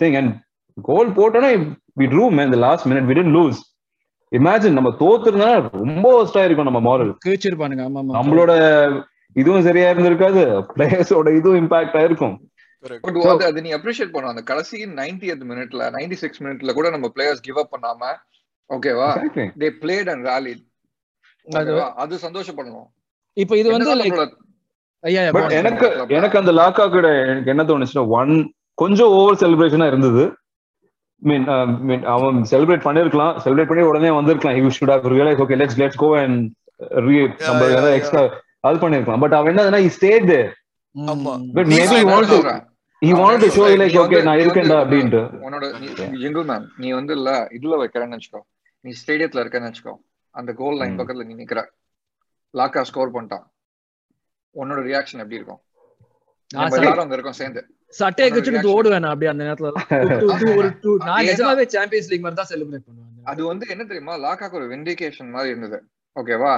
S3: thing and goal போட்டோன்னா we drew man the last minute we tend lose imagine நம்ம தோத்துருந்தா ரொம்ப ஒஸ்டா இருக்கும் நம்ம மாரல்
S1: கிழிச்சிருப்பானுங்க. ஆமா ஆமா.
S3: நம்மளோட இதுவும் சரியா இருந்திருக்காது. பிளேயர்ஸோட இதுவும் இம்பாக்ட் ஆயிருக்கும்
S2: அது அது நீ அப்ரிஷியேட் பண்ணும் அந்த கடைசி நைன்டியத் மினிட்ல நைன்டி சிக்ஸ் மினிட்ல கூட நம்ம பிளேயர்ஸ் கிவ் அப் பண்ணாம ஓகேவா. தே பிளேட் அண்ட் ராலிட்
S1: அது
S2: சந்தோஷப்படணும்.
S1: இப்போ இது வந்து லைக்
S3: பட் எனக்கு எனக்கு அந்த லாக்கா கூட எனக்கு என்ன தோணுச்சுன்னா ஒன் கொஞ்சம் ஓவர் செலிப்ரேஷனா இருந்தது. மீன் மீன் அவன் செலிப்ரேட் பண்ணிருக்கலாம் செலிப்ரேட் பண்ணி உடனே வந்திருக்கலாம். You should have realise okay let's let's go and நம்ம ஏதாவது. எக்ஸ்ட்ரா அது பண்ணிருக்கலாம் பட் அவன் என்னதுன்னா he stayed there.
S4: ஆமா.
S3: but
S4: நீ
S3: maybe he
S4: நான்
S3: wanted to
S2: சொல்றேன்.
S3: he
S2: அவன்
S3: wanted to
S2: என்ன
S3: show
S2: சொல்றேன்,
S3: like
S2: நீ
S3: okay
S2: வந்து-
S3: நான் இருக்கேன்டா
S2: வந்து
S3: அப்படின்ட்டு.
S2: உன்னோட மேன் நீ வந்து இல்ல இதுல வைக்கிறேன்னு வச்சுக்கோ நீ ஸ்டேடியத்துல இருக்கேன்னு வச்சுக்கோ. அந்த கோல் லைன். பக்கத்துல நீ நிக்கிற. லாக்கா ஸ்கோர் பண்ணிட்டான். உன்னோட ரியாக்ஷன் எப்படி இருக்கும்? எல்லாரும் அங்க சேர்ந்து.
S1: சட்டையை கழிச்சுட்டு ஓடுவேன் அந்த நேரத்துல. [LAUGHS] ஒரு நான். நிஜமாவே சாம்பியன்ஸ் லீக் மாதிரி தான் செலிப்ரேட் பண்ணுவேன்.
S2: அது வந்து என்ன தெரியுமா? லாக்காக்கு ஒரு வெண்டிகேஷன் மாதிரி இருந்தது. ஓகேவா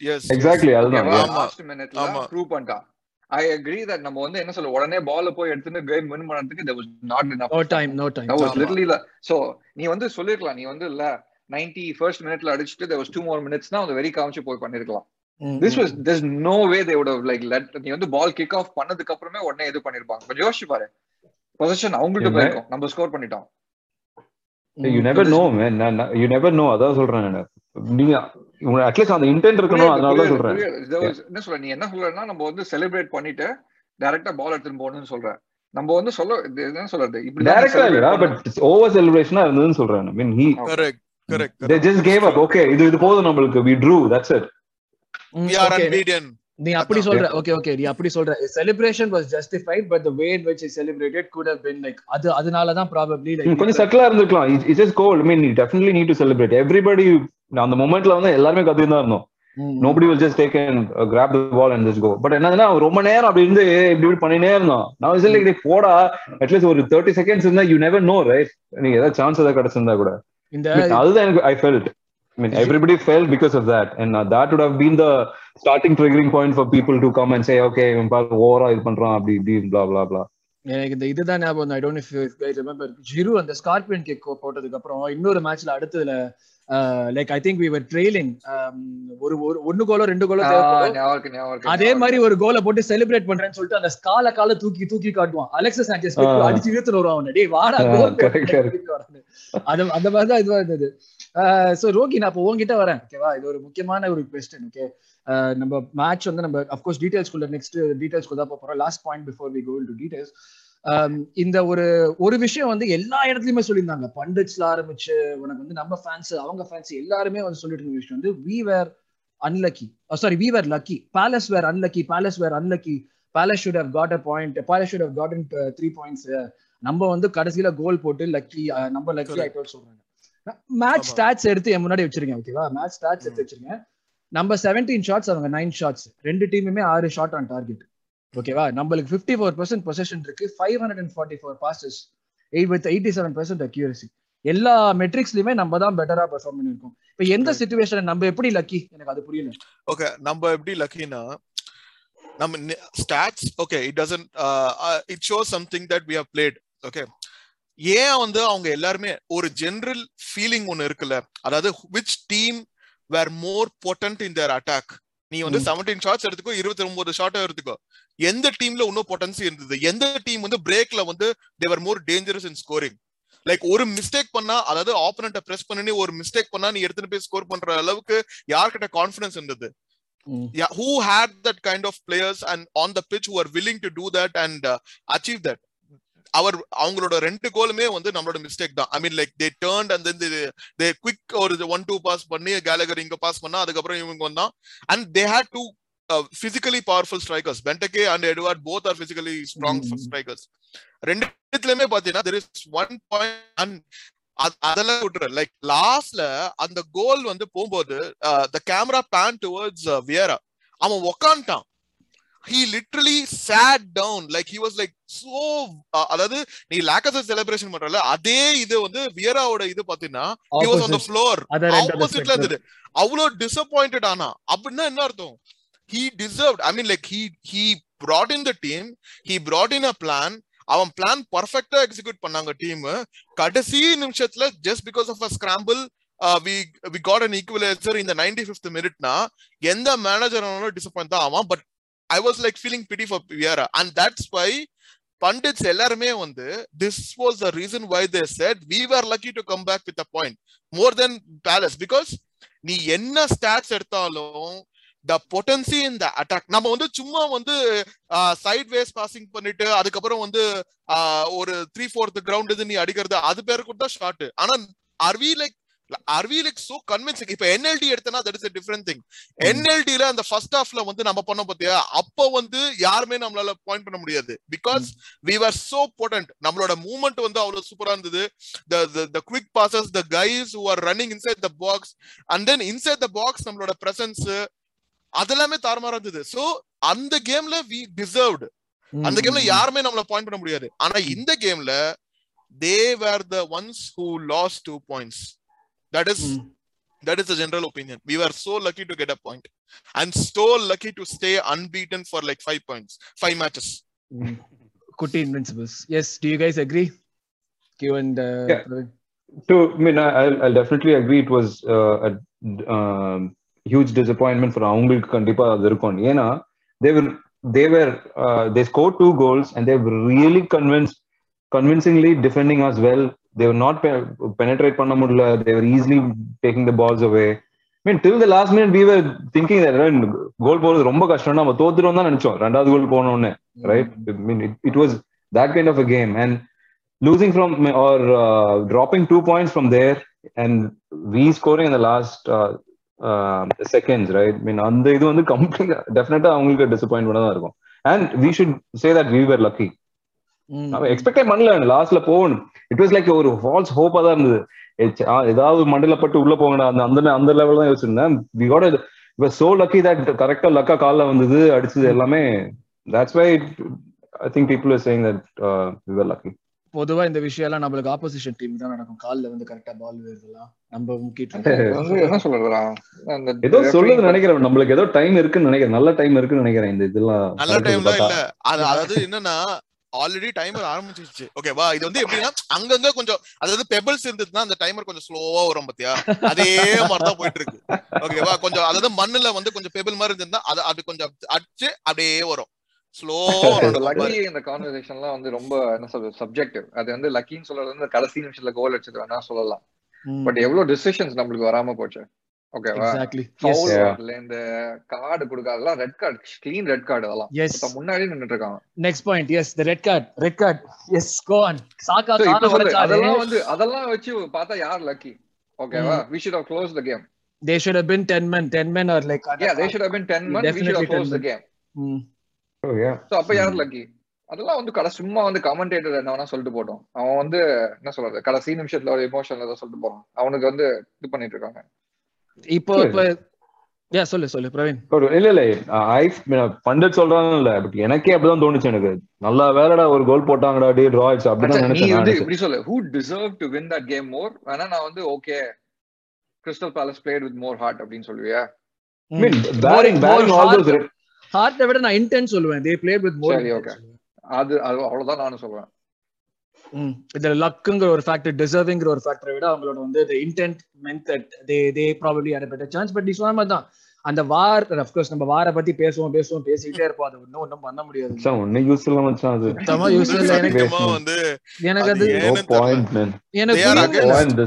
S4: yes.
S3: எக்ஸாக்ட்லி அதுதான்.
S4: ஆமா.
S2: லாஸ்ட் மினிட்ல. ப்ரூவ் பண்ணிட்டான். ஐ அக்ரி தட் நம்ம வந்து என்ன சொல்ல உடனே பால் போய் எடுத்துட்டு கேம் வின் பண்ணதுக்கு there was not enough
S1: no time no time
S2: that was
S4: ஆமா.
S2: literally the so நீ வந்து சொல்லிருக்கலாம் நீ வந்து இல்ல 90 ஃபர்ஸ்ட் மினிட்ல அடிச்சிட்டு there was two more minutes னா அது வெரி காமிச்சு போய் பண்ணிருக்கலாம். this was there's no way they would have like let நீ வந்து பால் கிக் ஆஃப் பண்ணதுக்கு அப்புறமே உடனே இது பண்ணிருப்பாங்க. கொஞ்சம் யோசிச்சு பாரு. பொசிஷன் அவங்கள்ட்ட
S3: என்ன?
S2: போயிருக்கும். நம்ம ஸ்கோர் பண்ணிட்டோம்.
S3: You never know man you never know அதான் சொல்றேன் நீங்க அட்லீஸ்ட் அந்த இன்டென்ட் இருக்கணும் அதனால சொல்றேன்.
S2: புரியுது. There was- என்ன சொல்ற நீ என்ன சொல்றன்னா நம்ம வந்து செலிப்ரேட் பண்ணிட்டு டைரக்டா பால் எடுத்துட்டு போகணும்னு சொல்ற நம்ம வந்து சொல்ல என்ன சொல்றது? இப்படி
S3: டைரக்டா இல்லடா பட் ஓவர் செலிப்ரேஷனா இருந்ததுன்னு சொல்றேன். I mean he
S4: Correct, correct,
S3: they
S4: correct.
S3: just gave up. Okay இது இது போதும் நம்மளுக்கு. We drew. That's it.
S4: We are unbeaten.
S1: நீ அப்படி. சொல்ற. ஓகே ஓகே நீ அப்படி சொல்ற. Celebration was justified but the way in which he celebrated could have been like அது அதனால தான் ப்ராபபிலி
S3: ம், கொஞ்சம் சட்டிலா இருந்திருக்கலாம். It's just goal I mean definitely need to celebrate everybody அந்த மொமெண்ட்ல வந்து எல்லாருமே கத்தி தான் இருந்தோம். Nobody will just take and grab the ball and just go but என்னதுன்னா ரொம்ப நேரம் அப்படி இருந்து இப்படி இப்படி பண்ணினே இருந்தோம். நான் விசில் லைக் போடா அட்லீஸ்ட் ஒரு தேர்ட்டி செகண்ட்ஸ் இருந்தா யூ நெவர் நோ ரைட் நீங்க ஏதாவது சான்ஸ் ஏதாவது கிடைச்சிருந்தா கூட. அதுதான் எனக்கு I felt I mean, everybody felt because of that, and uh, that would have been the starting triggering point for people to come and say, okay, ஓவரா இது பண்றான் அப்படி இப்படி blah blah blah.
S1: எனக்கு இந்த இதுதான் ஞாபகம் I don't if remember Giroud அந்த ஸ்கார்பியன் கிக் போட்டதுக்கு அப்புறம் இன்னொரு மேட்ச்ல அடுத்ததுல like I think we were trailing ஒரு ஒரு ஒன்னு கோலோ ரெண்டு கோலோ அதே மாதிரி. ஒரு கோலை போட்டு செலிப்ரேட் பண்றேன்னு சொல்லிட்டு அந்த கால கால தூக்கி தூக்கி காட்டுவான். அலெக்சா சாnchez போய்
S3: ஆ.
S1: அடிச்சு இழுத்துட்டு வருவான் அவனை. டேய் வாடா கோல். அது அந்த மாதிரி தான் இதுவா இருந்தது. சோ ரோகி நான் இப்போ உங்ககிட்ட வரேன் ஓகேவா இது ஒரு முக்கியமான ஒரு கொஸ்டின் ஓகே நம்ம மேட்ச் வந்து நம்ம அஃப்கோர்ஸ் டீடைல்ஸ்குள்ள நெக்ஸ்ட் டீடைல்ஸ்குள்ள தான் போறோம். Last point before we go to details இந்த ஒரு ஒரு விஷயம் வந்து எல்லா இடத்துலயுமே சொல்லியிருந்தாங்க. பண்டிட்ஸ்ல ஆரம்பிச்சு உனக்கு வந்து நம்ம ஃபேன்ஸ் அவங்க ஃபேன்ஸ் எல்லாருமே வந்து சொல்லிட்டு இருந்த விஷயம் வந்து we were unlucky sorry we were lucky Palace were unlucky Palace were unlucky Palace should have got a point Palace should have got three points நம்ம வந்து கடைசியில கோல் போட்டு லக்கி நம்ம லக்கி. ஆயிட்டோம் சொல்றாங்க. மேட்ச். ஸ்டாட்ஸ் எடுத்து என் முன்னாடி வச்சிருக்கேன் ஓகேவா மேட்ச் ஸ்டாட்ஸ் எடுத்து வச்சிருக்கேன். நம்ம செவன்டீன் ஷாட்ஸ் அவங்க நைன் ஷாட்ஸ் ரெண்டு டீமுமே ஆறு ஷாட் ஆன் டார்கெட் ஓகேவா நம்மளுக்கு ஃபிஃப்டி ஃபோர் பர்சன்ட் பொசிஷன் இருக்கு. Five hundred and forty four passes eight with eighty seven percent accuracy எல்லா மெட்ரிக்ஸ்லயுமே நம்ம தான் பெட்டரா பெர்ஃபார்ம் பண்ணிருக்கோம் இப்போ எந்த. சுச்சுவேஷன் நம்ம எப்படி லக்கி எனக்கு அது புரியல.
S4: ஓகே நம்ம எப்படி லக்கினா நம்ம stats okay it doesn't it show something that we have played okay ஏன் வந்து அவங்க எல்லாருமே ஒரு ஜெனரல் ஃபீலிங் ஒன்னு இருக்குல்ல அதாவது which team were more potent in their attack நீ வந்து. செவன்டீன் ஷாட்ஸ் எடுத்துக்கோ இருபத்தி ஒன்பது ஷாட் எடுத்துக்கோ. எந்த டீம்ல இன்னும் பொட்டன்சி இருந்தது? எந்த டீம் வந்து பிரேக்ல வந்து they were more dangerous in scoring like ஒரு மிஸ்டேக் பண்ணா அதாவது ஆப்போனண்ட்டை பிரஸ் பண்ணி ஒரு மிஸ்டேக் பண்ணா நீ எடுத்துட்டு போய் ஸ்கோர் பண்ற அளவுக்கு யார்கிட்ட கான்ஃபிடன்ஸ் இருந்தது? had that kind of players and on the pitch who are willing to do that and uh, achieve that? அவர் அவங்களோட ரெண்டு கோலுமே வந்து நம்மளோட மிஸ்டேக் தான். I mean like they turn and then they quick ஒரு ஒன் டூ பாஸ் பண்ணி Gallagher இங்க pass பண்ணா அதுக்கப்புறம் இவங்க வந்தான். And they had two physically powerful strikers Benteke and Edouard both are physically
S1: strong.
S4: Strikers ரெண்டுத்துலயுமே பாத்தீங்கன்னா there is one point and அதெல்லாம் விட்டுரு. லைக் லாஸ்ட்ல அந்த கோல் வந்து போகும்போது the camera pan towards Vieira அவன் உக்காண்டான் he literally sat down like he was like so அதாவது நீ லேக்கஸ் செலிப்ரேஷன் பண்றல அதே இது வந்து வியராவோட இது பாத்தீங்கன்னா he was on the
S1: Opposite.
S4: floor.
S1: Other end of the
S4: ஆப்போசிட்ல. இருந்தது. அவ்வளவு டிசப்பாயிண்டட் ஆனா. அப்படின்னா என்ன அர்த்தம்? He deserved i mean like he he brought in the team he brought in a plan. அவன் பிளான் பர்ஃபெக்டா எக்ஸிக்யூட் பண்ணாங்க டீம் கடைசி நிமிஷத்துல just because of a scramble we we got an equaliser இந்த நைன்டி ஃபிஃப்த் மினிட்னா எந்த manager disappoint தான் ஆவான். But I was like feeling pity for Vieira and that's why pundits எல்லாருமே வந்து this was the reason why they said we are lucky to come back with a point more than Palace because நீ என்ன stats எடுத்தாலும் த potency இன் த attack நம்ம வந்து சும்மா வந்து side ways passing பண்ணிட்டு அதுக்கப்புறம் வந்து ஒரு த்ரீ ஃபோர்த் கிரவுண்ட் இது நீ அடிக்கிறது அது பேரு கூட ஷார்ட் ஆனா are we like are we like so convincing இப்ப என்எல்டி எடுத்தனா தட் இஸ் டிஃபரெண்ட் திங் என்எல்டில அந்த ஃபர்ஸ்ட் ஹாஃப்ல வந்து நம்ம பண்ண பாத்தியா? அப்போ வந்து யாருமே நம்மளால பாயிண்ட் பண்ண முடியாது. Because we are so potent நம்மளோட மூவ்மெண்ட் வந்து அவ்வளவு சூப்பரா இருந்தது. The the the quick passes the guys who are running inside the box and then inside the box நம்மளோட presence அதெல்லாமே தாறுமாறா இருந்தது. சோ அந்த கேம்ல வி டிசர்வ்டு அந்த கேம்ல யாருமே நம்மள பாயிண்ட் பண்ண முடியாது. ஆனா இந்த கேம்ல they were the ones who lost two points That is that is the general opinion we were so lucky to get a point and so lucky to stay unbeaten for like five points five matches
S1: குட்டி invincibles yes do you guys agree give and
S3: Yeah. To, I mean, I- I'll, I'll definitely agree it was uh, a um, huge disappointment for அவங்களுக்கு கண்டிப்பா அது இருக்கும் ஏன்னா they were they were uh, they scored two goals and they were really convinced convincingly defending us well they were not pe- penetrate பண்ண முடியல they were easily taking the balls away I mean till the last minute we were thinking that கோல் போறது ரொம்ப கஷ்டம் நம்ம தோத்துறோம் தான் நினைச்சோம் ரெண்டாவது கோல் போனோடனே right? I mean, it, it was that kind of a game, and losing from or uh, dropping two points from there and re-scoring in the last uh, uh, seconds, right? I mean, அந்த இது வந்து complete டெஃபினட்டா அவங்களுக்கு disappointment தான் இருக்கும் and we should say that we were lucky நம்ம எக்ஸ்பெக்டே பண்ணல லாஸ்ட்ல போகணும். இட் வாஸ் லைக் ஒரு ஃபால்ஸ் ஹோப்பா தான் இருந்தது. ஏதாவது மண்டல பட்டு உள்ள போகணும் அந்த அந்த அந்த லெவல் தான் யோசிச்சிருந்தேன். We got it so lucky that கரெக்டா லக்கா கால்ல வந்தது அடிச்சது எல்லாமே. That's why I think people are saying that we were lucky
S1: பொதுவா இந்த விஷயம் எல்லாம் நம்மளுக்கு ஆப்போசிஷன் டீம் தான் நடக்கும். கால்ல வந்து கரெக்டா பால் வருதெல்லாம் நம்ம முக்கிட்டு
S2: என்ன சொல்றா
S3: ஏதோ சொல்லுது நினைக்கிறேன். நம்மளுக்கு ஏதோ டைம் இருக்குன்னு நினைக்கிறேன். நல்ல டைம் இருக்குன்னு நினைக்கிறேன். இந்த இதெல்லாம்
S4: நல்ல டைம்ல
S3: பார்த்தா.
S4: இல்ல. அது அதாவது என்னன்னா ஆல்ரெடி டைமர் ஆரம்பிச்சிருச்சு. ஓகேவா இது வந்து எப்படின்னா அங்கங்க கொஞ்சம் அதாவது பெபிள்ஸ் இருந்ததுன்னா அந்த டைமர் கொஞ்சம் ஸ்லோவா வரும் பாத்தியா? அதே மாதிரிதான் போயிட்டு இருக்கு ஓகேவா கொஞ்சம் அதாவது மண்ணுல வந்து கொஞ்சம் பெபிள் மாதிரி இருந்ததுன்னா அது அது கொஞ்சம் அடிச்சு அப்படியே வரும். ஸ்லோவா
S2: லக்கி இந்த கான்வர்சேஷன்லாம் வந்து ரொம்ப என்ன சொல்றது சப்ஜெக்டிவ் அது வந்து லக்கின்னு சொல்றது வந்து கடைசி நிமிஷத்துல கோல் அடிச்சது வேணா சொல்லலாம். பட் எவ்வளவு டிசிஷன்ஸ் நம்மளுக்கு வராம போச்சு? ஓகேவா ஃபவுல் இந்த card கொடுக்காதெல்லாம் red card clean red card அதெல்லாம்.
S1: எஸ்
S2: முன்னாடி நின்னுட்டு இருக்காங்க
S1: next point yes the red card red card yes
S2: go on
S1: கால
S2: அதெல்லாம் வந்து அதெல்லாம் வச்சு பார்த்தா யார் லக்கி ஓகேவா we should have close the game
S1: they should have been 10 men. 10 men or like
S2: yeah they should have been 10 men. We should
S1: Definitely
S2: have closed
S1: 10
S2: the game.
S1: Mm.
S3: Oh, yeah.
S2: So அப்ப யார் lucky அதெல்லாம் வந்து கடை சும்மா வந்து commentator என்ன வேணா சொல்லிட்டு போட்டோம். அவன் வந்து என்ன சொல்றது கடைசி நிமிஷத்துல ஒரு எமோஷன்ல ஏதோ சொல்லிட்டு போறான். அவனுக்கு வந்து இது பண்ணிட்டு இருக்காங்க.
S1: இப்போ இப்போ யா சொல்லு சொல்லு பிரவீன்
S3: இல்ல இல்ல பண்டட் சொல்றாங்க இல்ல பட் எனக்கே அப்படிதான் தோணுச்சு எனக்கு. நல்லா வேலைடா ஒரு கோல் போட்டாங்கடா டே டிரா ஆயிடுச்சு அப்படிதான்
S2: நீ வந்து. இப்படி சொல்லு. Who deserve to win that game more வேணா நான் வந்து okay Crystal Palace played with more heart அப்படின்னு சொல்லுவியா?
S3: Barring barring all those red-
S1: ஹார்ட்டை விட நான் இன்டென்ட் சொல்லுவேன். They played with
S2: more okay. அது அவ்வளவுதான் நானும் சொல்லுவேன்.
S1: இதுல லக்குங்கிற ஒரு ஃபேக்டர் டிசர்விங்கிற ஒரு ஃபேக்டரை விட அவங்களோட வந்து intent meant that they they probably had better chance but நீ சொன்ன மாதிரி தான் அந்த வார் அஃப்கோர்ஸ் நம்ம வார பத்தி பேசுவோம் பேசுவோம் பேசிக்கிட்டே இருப்போம். அது ஒன்றும் ஒன்றும் பண்ண முடியாது.
S3: ஒண்ணும் use இல்ல மச்சான் அது.
S1: சுத்தமா use இல்ல எனக்கு
S4: வந்து
S1: எனக்கு அது. எனக்கு.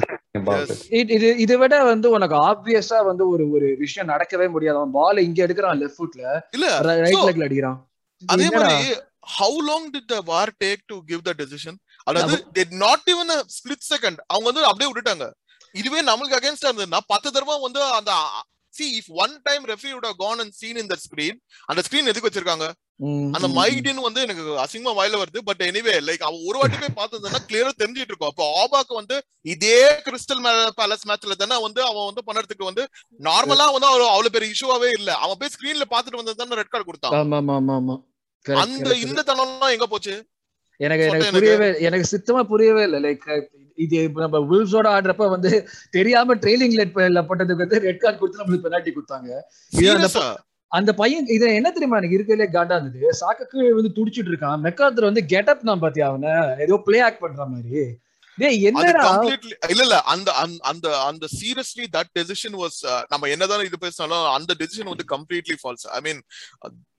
S1: இது- விட வந்து உனக்கு ஆப்வியஸா வந்து ஒரு ஒரு விஷயம் நடக்கவே முடியாது. அவன் பால் இங்க எடுக்கிறான் லெஃப்ட் ஃபுட்ல
S4: இல்ல
S1: ரைட் லெக்ல அடிக்கிறான்.
S4: அதே? மாதிரி how long did the VAR take to give the decision அதாவது நாட் ஈவன் ஸ்பிளிட் செகண்ட் அவங்க வந்து அப்படியே விட்டுட்டாங்க. இதுவே நம்மளுக்கு அகேன்ஸ்டா இருந்ததுன்னா பத்து தடவை வந்து அந்த C if one time referee have gone and seen in that screen அந்த ஸ்கிரீன் எதுக்கு வச்சிருக்காங்க? அந்த
S1: ம்,
S4: மைடின்னு வந்து எனக்கு அசிங்கமா வாயில வருது. பட் எனிவே லைக் அவன் ஒரு வாட்டி போய் பார்த்ததுன்னா கிளியரா தெரிஞ்சிட்டு இருக்கும். அப்போ ஆபாக்கு வந்து இதே கிறிஸ்டல் பேலஸ் மேட்ச்ல தானே வந்து அவன் வந்து பண்ணறதுக்கு வந்து நார்மலா வந்து அவ்வளவு அவ்வளவு பெரிய இஷ்யூவாவே இல்ல. அவன் போய் ஸ்கிரீன்ல பாத்துட்டு வந்தது தானே ரெட் கார்டு கொடுத்தான் அந்த. இந்த தனம்லாம் எங்க போச்சு?
S1: எனக்கு எனக்கு புரியவே எனக்கு சுத்தமா புரியவே இல்லை. லைக் இது நம்ம வில்ஸோட ஆடுறப்ப வந்து தெரியாம ட்ரெயிலிங் லெட் போட்டதுக்கு வந்து ரெட் கார்டு கொடுத்து நம்மளுக்கு பெனால்டி கொடுத்தாங்க. அந்த பையன் இது என்ன தெரியுமா எனக்கு இருக்கலே காண்டா இருந்தது. சாக்கக்கு வந்து துடிச்சிட்டு இருக்கான். மெக்காத்தர் வந்து கெட்டப் தான் பாத்தியா அவன? ஏதோ பிளே ஆக்ட் பண்ற மாதிரி.
S4: இல்ல இல்ல அந்த அந்த- அந்த சீரியஸ்லி தட் டெசிஷன் வாஸ் நம்ம என்னதான் இது பேசினாலும் அந்த டெசிஷன் வந்து completely false I mean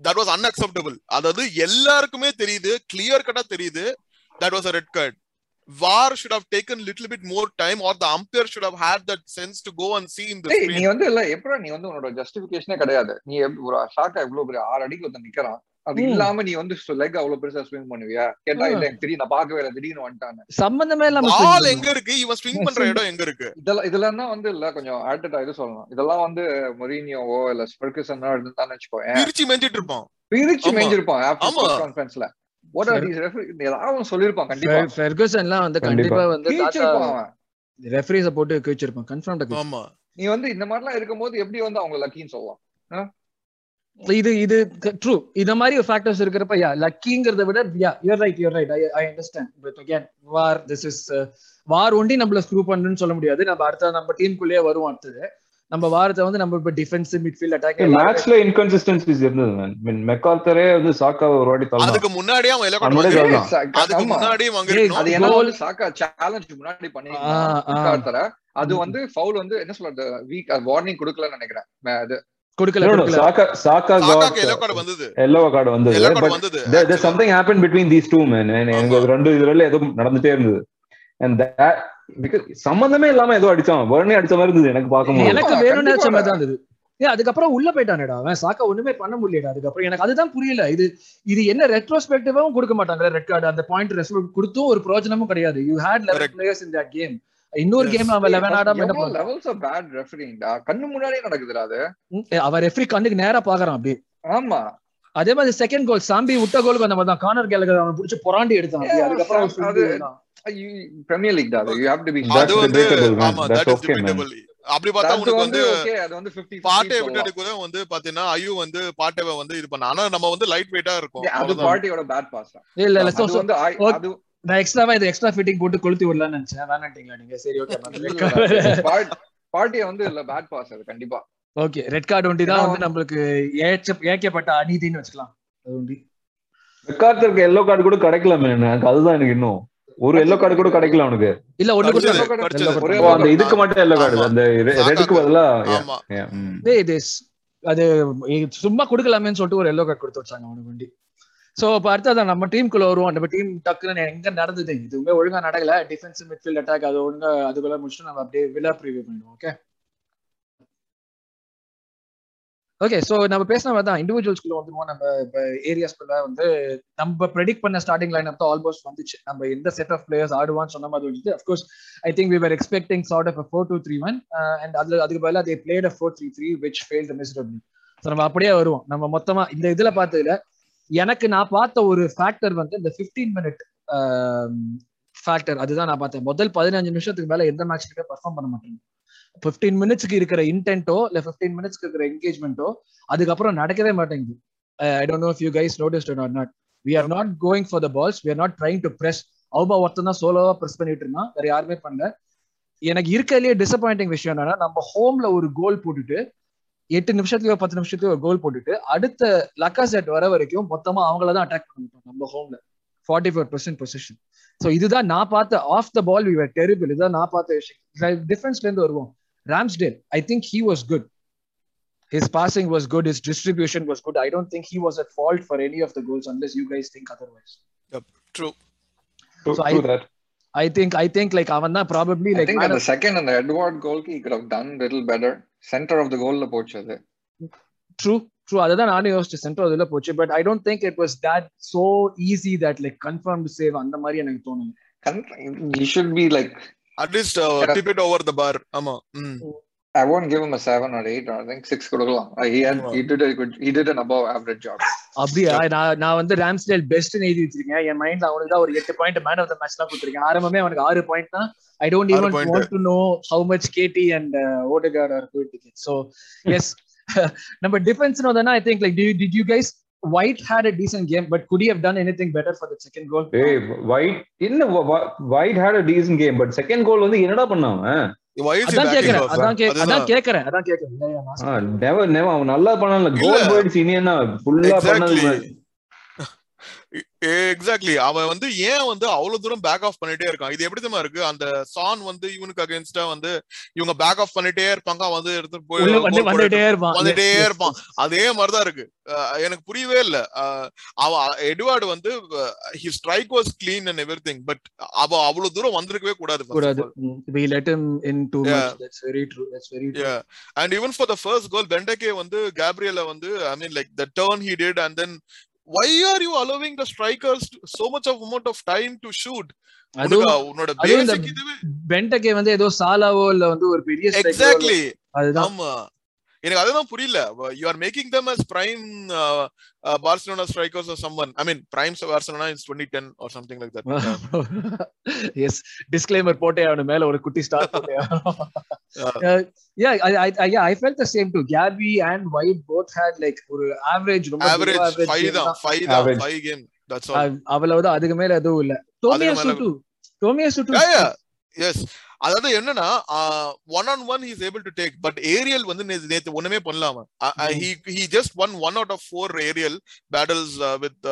S4: that was unacceptable அதாவது எல்லாருக்குமே தெரியுது கிளியர் கட்டா தெரியுது that was a red card VAR should have taken little bit more time or the umpire should have had that sense to go and see in the
S2: டேய், நீ. வந்து இல்ல எப்படா நீ வந்து உன்னோட ஜஸ்டிபிகேஷனே கிடையாது. நீ ஒரு ஷாக்கா இவ்வளவு பெரிய ஆறு அடிக்கு ஒருத்தன் நிக்கிறான். அது. இல்லாம நீ வந்து லெக் அவ்வளவு பெருசா ஸ்விங் பண்ணுவியா? கேட்டா. இல்ல எனக்கு தெரியும் நான் பார்க்கவே இல்லை. திடீர்னு வந்துட்டான்னு.
S1: சம்பந்தமே இல்லாம பண்ணான்.
S4: எங்க இருக்கு? இவன் ஸ்விங் பண்ற இடம் எங்க இருக்கு?
S2: இதெல்லாம் இதெல்லாம் தான் வந்து இல்ல கொஞ்சம் ஆல்டா இது சொல்லணும். இதெல்லாம் வந்து மொரீனியோவோ இல்ல ஸ்பெர்கசனோ இருந்தான்னு வச்சுக்கோயேன்.
S4: பிரிச்சு மேஞ்சிட்டு இருப்பான்.
S2: பிரிச்சு. மேஞ்சிருப்பான்
S4: ஆமா.
S2: ஆஃப்டர் கான்ஃபரன்ஸ்ல வாட் ஆர் தீஸ் ரெஃபரி ஏதாவது அவன் சொல்லியிருப்பான் கண்டிப்பா.
S1: ஃபெர்- ஃபெர்குசன்லாம் வந்து
S3: கண்டிப்பா.
S1: வந்து ரெஃபரிஸ போட்டு கிழிச்சிருப்பான். கன்ஃபார்ம்
S4: ஆமா.
S2: நீ வந்து இந்த மாதிரிலாம் இருக்கும்போது எப்படி வந்து அவங்க லக்கின்னு சொல்லலாம்?
S1: இது இது ட்ரூ இந்த மாதிரி ஒரு ஃபேக்டர்ஸ் இருக்கிறப்ப யா லக்கிங்கிறத விட yeah you're right you're right I understand but again VAR this is VAR ஒண்டி நம்மள ஸ்க்ரூ பண்ணுன்னு சொல்ல முடியாது. நம்ம அடுத்த நம்ம டீமுக்குள்ளேயே வருவோம் அடுத்தது. நம்ம வாரத்தை வந்து நம்ம இப்ப டிஃபென்ஸ் மிட்ஃபீல்ட் அட்டாக்
S3: மேட்ச்ல இன்கன்சிஸ்டன்சிஸ் இருந்தது mean, மெக்கார்த்தரே வந்து சாக்கா ஒரு வாட்டி தள்ளலாம்
S4: அதுக்கு முன்னாடியே அவன் எல்லாம். அதுக்கு
S1: ஏய்,
S4: வாங்கிருக்கணும்
S2: அது என்ன சாக்கா சேலஞ்ச் முன்னாடி
S1: ஆ.
S2: பண்ணிருக்காரு அது வந்து ஃபவுல் வந்து என்ன சொல்றது வீக் வார்னிங் கொடுக்கலன்னு நினைக்கிறேன். அது
S1: கொடுக்கல
S3: சாக்கா சாக்கா
S4: கார்டு வந்தது.
S3: எல்லோ கார்டு வந்தது.
S4: வந்தது
S3: these two men and எனக்கு
S4: ஆமா.
S3: ரெண்டு இதுல ஏதோ நடந்துட்டே இருந்தது. And that because சம்பந்தமே இல்லாம ஏதோ அடிச்சான். வர்ணே அடிச்ச மாதிரி இருந்தது எனக்கு பார்க்கும்போது.
S1: எனக்கு வேணும்னு. மாதிரி தான் இருந்தது. ஏன் அதுக்கப்புறம் உள்ள போயிட்டானேடா. அவன் சாக்கா ஒண்ணுமே பண்ண முடியலடா. அதுக்கப்புறம் எனக்கு அதுதான் புரியல. இது இது என்ன ரெட்ரோஸ்பெக்டிவாவும் கொடுக்க மாட்டாங்க ரெட் கார்டு அந்த பாயிண்ட் ரெஸ்பெக்ட் கொடுத்தும் ஒரு பிரயோஜனமும் கிடையாது. You had
S4: eleven.
S1: Players in that game இன்னொரு. கேம் அவன் லெவன் ஆடாம என்ன
S2: லெவல்ஸ் ஆஃப் பேட் ரெஃபரிங்டா கண்ணு முன்னாடியே நடக்குதுடா அது
S1: ம், அவன் ரெஃப்ரி கண்ணுக்கு நேரா பாக்குறான் அப்படியே
S2: ஆமா
S1: அதே மாதிரி செகண்ட் கோல் சாம்பி விட்ட கோலுக்கு அந்த மாதிரி தான் கார்னர் கேலகர் அவன் பிடிச்சி புறாண்டி எடுத்தான் அதுக்கப்புறம்.
S2: பிரீமியர் லீக் தான் யூ ஹேவ் டு பி
S4: அது வந்து. ஆமா தட் இஸ். டிபேட்டபிள் அப்படி பார்த்தா உனக்கு
S2: வந்து
S4: வந்து
S2: ஓகே அது வந்து 50
S4: பாட்டை
S2: 50
S4: விட்டு கூட வந்து பாத்தீங்கன்னா ஐயோ வந்து பாட்டேவை வந்து இது பண்ண ஆனா நம்ம வந்து லைட் வெயிட்டா இருக்கும்
S2: அது. பார்ட்டியோட பேட் பாஸ்
S1: இல்ல இல்ல so-
S2: வந்து. அது
S1: நான் எக்ஸ்ட்ராவா இது எக்ஸ்ட்ரா ஃபிட்டிங் போட்டு கொளுத்தி விடலாம்னு நினைச்சேன். வேணாட்டீங்களா நீங்க? சரி ஓகே
S2: பார்ட்டிய [LAUGHS] வந்து இல்ல பேட் பாஸ் அது கண்டிப்பா.
S1: ஓகே ரெட் கார்டு ஒண்டி தான் வந்து நம்மளுக்கு ஏச்ச ஏக்கப்பட்ட அநீதின்னு வச்சுக்கலாம். அது ஒண்டி.
S3: மெக்கார்த்தருக்கு எல்லோ கார்டு கூட கிடைக்கல. எனக்கு அதுதான் எனக்கு இன்னும். ஒரு எல்லோ கார்டு கூட கிடைக்கல அவனுக்கு
S1: இல்ல ஒண்ணு கூட
S3: அந்த இதுக்கு மட்டும் எல்லோ கார்டு. அந்த. ரெடுக்கு பதிலா? ம்.
S1: டேய் this அது இது சும்மா கொடுக்கலாமேன்னு சொல்லிட்டு ஒரு எல்லோ கார்டு கொடுத்து வச்சாங்க அவனுக்கு வண்டி சோ இப்ப அடுத்ததான் நம்ம டீமுக்குள்ள வருவோம். நம்ம டீம் டக்குன்னு எங்க நடந்தது? இதுவுமே ஒழுங்கா நடக்கல. டிஃபென்ஸ் மிட்ஃபீல்ட் அட்டாக் அது ஒழுங்கா அதுக்குள்ள முடிச்சுட்டு நம்ம அப்படியே விழா ப்ரிவியூ பண்ணிடுவோம் ஓகே ஓகே சோ நம்ம பேசின மாதிரி தான் இண்டிவிஜுவல்ஸ்குள்ள வந்துருவோம். நம்ம இப்போ ஏரியாஸ்குள்ள வந்து நம்ம ப்ரெடிக்ட் பண்ண ஸ்டார்டிங் லைன் அப் தான் ஆல்மோஸ்ட் வந்துச்சு. நம்ம எந்த செட் ஆஃப் பிளேயர்ஸ் ஆடுவான்னு சொன்ன மாதிரி வந்துச்சு of course I think we were expecting sort of four two three one and அதுல அதுக்கு பதிலாக they played four three three which fail miserable so நம்ம அப்படியே வருவோம். நம்ம மொத்தமா இந்த இதுல பார்த்ததுல எனக்கு நான் பார்த்த ஒரு ஃபேக்டர் வந்து இந்த 15 மினிட் ஃபேக்டர் அதுதான் நான் பார்த்தேன். முதல் பதினஞ்சு நிமிஷத்துக்கு மேல எந்த மேட்ச்லயுமே பர்ஃபார்ம் பண்ண மாட்டேங்க 15 மினிட்ஸ்க்கு இருக்கிற இன்டென்ட்டோ இல்ல 15 மினிட்ஸ்க்கு இருக்கிற என்கேஜ்மெண்ட்டோ அதுக்கப்புறம் நடக்கவே மாட்டேங்குது. I don't know if you guys noticed or not we are not going for the balls we are not trying to press Auba ஒருத்தன் தான் சோலோவா பிரஸ் பண்ணிட்டு இருந்தான். வேற யாருமே பண்ணல. எனக்கு இருக்கிறதுலயே டிசப்பாயிண்டிங் விஷயம் என்னன்னா நம்ம ஹோம்ல ஒரு கோல் போட்டுட்டு எட்டு நிமிஷத்துலயோ பத்து நிமிஷத்துலயோ ஒரு கோல் போட்டுட்டு அடுத்த லக்கா செட் வர வரைக்கும் மொத்தமா அவங்கள தான் அட்டாக் பண்ணிட்டோம் நம்ம ஹோம்ல forty four percent possession so இதுதான் நான் பார்த்த off the ball we were terrible இதுதான் நான் பார்த்த விஷயம் டிஃபரன்ஸ்ல இருந்து வருவோம் Ramsdale I think he was good his passing was good his distribution was good i don't think he was at fault for any of the goals unless you guys think otherwise
S4: True.
S3: True,
S1: So I-
S3: true that.
S1: i think i think like அவன் தான்
S2: I think at the second and the Edward goal, he could have done little better. Center of the goal ல போச்சு அது.
S1: true true அதுதான் நானும் யோசிச்சேன் central இதுல போச்சு but I don't think it was that so easy that like confirm save அந்த மாதிரி எனக்கு தோணுது
S2: Con- He should be like
S4: At least uh,
S2: Correct.
S4: tip it over the bar. ஆமா. ம்.
S2: I won't give him a seven or eight or I think six கொடுக்கலாம். Uh, He had he did a good he did an above average job.
S1: அப்படியா நான் நான் வந்து Ramsdale best எழுதி வச்சிருக்கேன் என் மைண்ட்ல அவனுக்கு தான் ஒரு எட்டு point man of the match தான் கொடுத்துருக்கேன் ஆரம்பமே அவனுக்கு ஆறு பாயிண்ட் தான்
S4: I
S1: don't even. Want to know how much KT and Odegaard are get so yes நம்ம defence நோதனா I think like did you guys White had a decent game, but could he have done anything better for the second goal?
S3: Hey, White Wh- Wh- White had a decent game, but second goal வந்து என்னடா பண்ணான் நல்லா பண்ணல. கோல். போயிடுச்சு. இனி என்ன? ஃபுல்லா பண்ணது.
S4: எக்ஸாக்ட்லி அவன் வந்து ஏன் வந்து அவ்வளவு தூரம் பேக் ஆஃப் பண்ணிட்டே இருக்கான்? இது எப்படி தெரியுமா இருக்கு? அந்த சான் வந்து இவனுக்கு அகைன்ஸ்டா வந்து இவங்க பேக் ஆஃப் பண்ணிட்டே இருப்பாங்க. அவன் வந்து எடுத்துட்டு போய்
S1: வந்துட்டே இருப்பான்.
S4: அதே மாதிரிதான் இருக்கு. எனக்கு புரியவே இல்ல. அவன் எட்வார்டு வந்து he strike was clean and everything but அவ அவ்வளவு தூரம் வந்திருக்கவே கூடாது.
S1: Mm, we let him in too
S4: Yeah.
S1: much. That's very true. That's very true.
S4: Yeah. And even for the first goal, Benteke வந்து Gabriela வந்து I mean like the turn he did and then why are you allowing the strikers so much of amount of time to shoot? உன்னோட பேசிக் இதுவே
S1: பென்டகே வந்து ஏதோ சாலாவோ இல்ல வந்து ஒரு பெரிய
S4: எக்ஸாக்ட்லி
S1: அதுதான்
S4: ஆமா எனக்கு அதுதான் புரியல. You are making them as prime Barcelona strikers or someone I mean prime Barcelona is 2010 or something like that
S1: yes disclaimer போட்டே அவனு மேல ஒரு குட்டி ஸ்டார் போட்டே
S4: Yeah. [LAUGHS]
S1: yeah I, I, I yeah I felt the same too. Gabby and White both had like ஒரு average ரொம்ப
S4: average
S1: below average
S4: 5
S1: game
S4: தான்.
S1: தான்.
S4: 5 தான்.
S3: Average.
S4: 5 கேம் தட்ஸ் ஆல்
S1: அவ்- அவ்வளவுதான் அதுக்கு மேல எதுவும் இல்ல. சுட்டு டோமியா சுட்டு
S4: Yeah, yeah. எஸ் அதாவது என்னன்னா one on one is able to take but aerial வந்து நேத்து ஒண்ணுமே பண்ணலாம he just won one out of four aerial battles with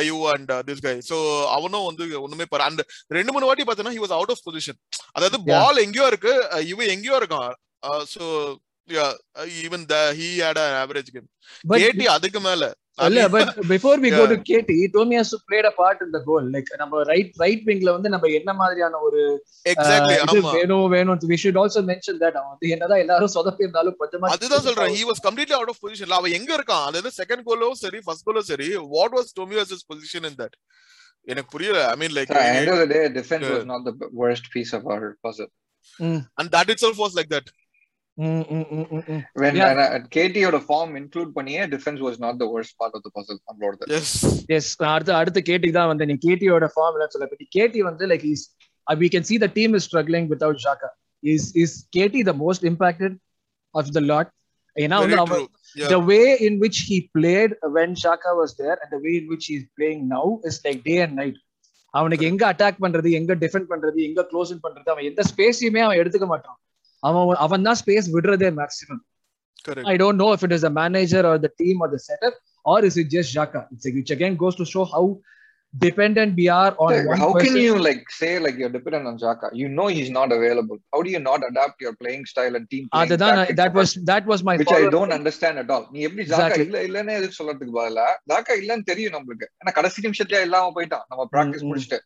S4: Ayew and this guy so அவனும் வந்து ஒண்ணுமே அண்ட் ரெண்டு மூணு வாட்டி பார்த்தோன்னா he was out of position அதாவது. பால் எங்கேயோ இருக்கு இவன் எங்கேயோ இருக்கான். So even the he had average game
S1: But
S4: KT அதுக்கு மேல.
S1: இல்ல but before we
S4: go.
S1: To KT Tomiyasu played a part in the goal like நம்ம ரைட் ரைட் விங்ல வந்து நம்ம என்ன மாதிரியான ஒரு
S4: exactly
S1: இது
S4: ஆமா.
S1: வேணும் வேணும். We should also mention that அவன் வந்து என்னதான் எல்லாரும் சொதப்பி இருந்தாலும் கொஞ்சமா
S4: அதுதான் சொல்றேன். He was completely out of பொசிஷன்ல அவன் எங்க இருக்கான்? அதாவது செகண்ட் கோலோ சரி ஃபர்ஸ்ட் கோலோ சரி what was Tomiyasu's position in that எனக்கு புரியல. I
S2: mean like the day, defense
S4: Yeah.
S2: was not the b- worst piece of our puzzle.
S4: And
S1: that itself was like that.
S2: When
S1: Yeah.
S2: and, uh, KT ஓட form include பண்ணியே defense was not the worst part of the puzzle. நம்மளோடது.
S4: Yes
S1: yes அடுத்து அடுத்து கேட்டி தான் வந்து நீ கேட்டியோட form எல்லாம் சொல்ல பத்தி கேட்டி வந்து like is we can see the team is struggling without Xhaka is is KT the most impacted of the lot ஏன்னா
S4: வெரி
S1: வந்து
S4: ட்ரூ
S1: அவன் the way in which he played when Xhaka was there and the way in which he's playing now is like day and night அவனுக்கு எங்க attack பண்றது எங்க defend பண்றது எங்க close பண்றது அவன் எந்த ஸ்பேஸையுமே அவன் எடுத்துக்க மாட்டான் அவன் அவன் தான் space விடுறதே maximum
S4: correct
S1: I don't know if it is the manager or the team or the setup, or is it just Xhaka? It's like, which again goes to show how dependent we are on
S2: Like,
S1: one
S2: how
S1: person.
S2: can you like say like you're dependent on Xhaka? You know he's not available. How do you not adapt your playing style and team playing
S1: அதுதான் that was that was my
S2: which I
S1: follow-up.
S2: don't understand at all. நீ எப்படி ஜாக்கா. இல்ல இல்லன்னு எதுக்கு சொல்றதுக்கு பதிலா ஜாக்கா இல்லன்னு தெரியும் நம்மளுக்கு ஏன்னா கடைசி நிமிஷத்துல இல்லாம போயிட்டான் நம்ம பிராக்டிஸ்
S1: ம்.
S2: முடிச்சுட்டு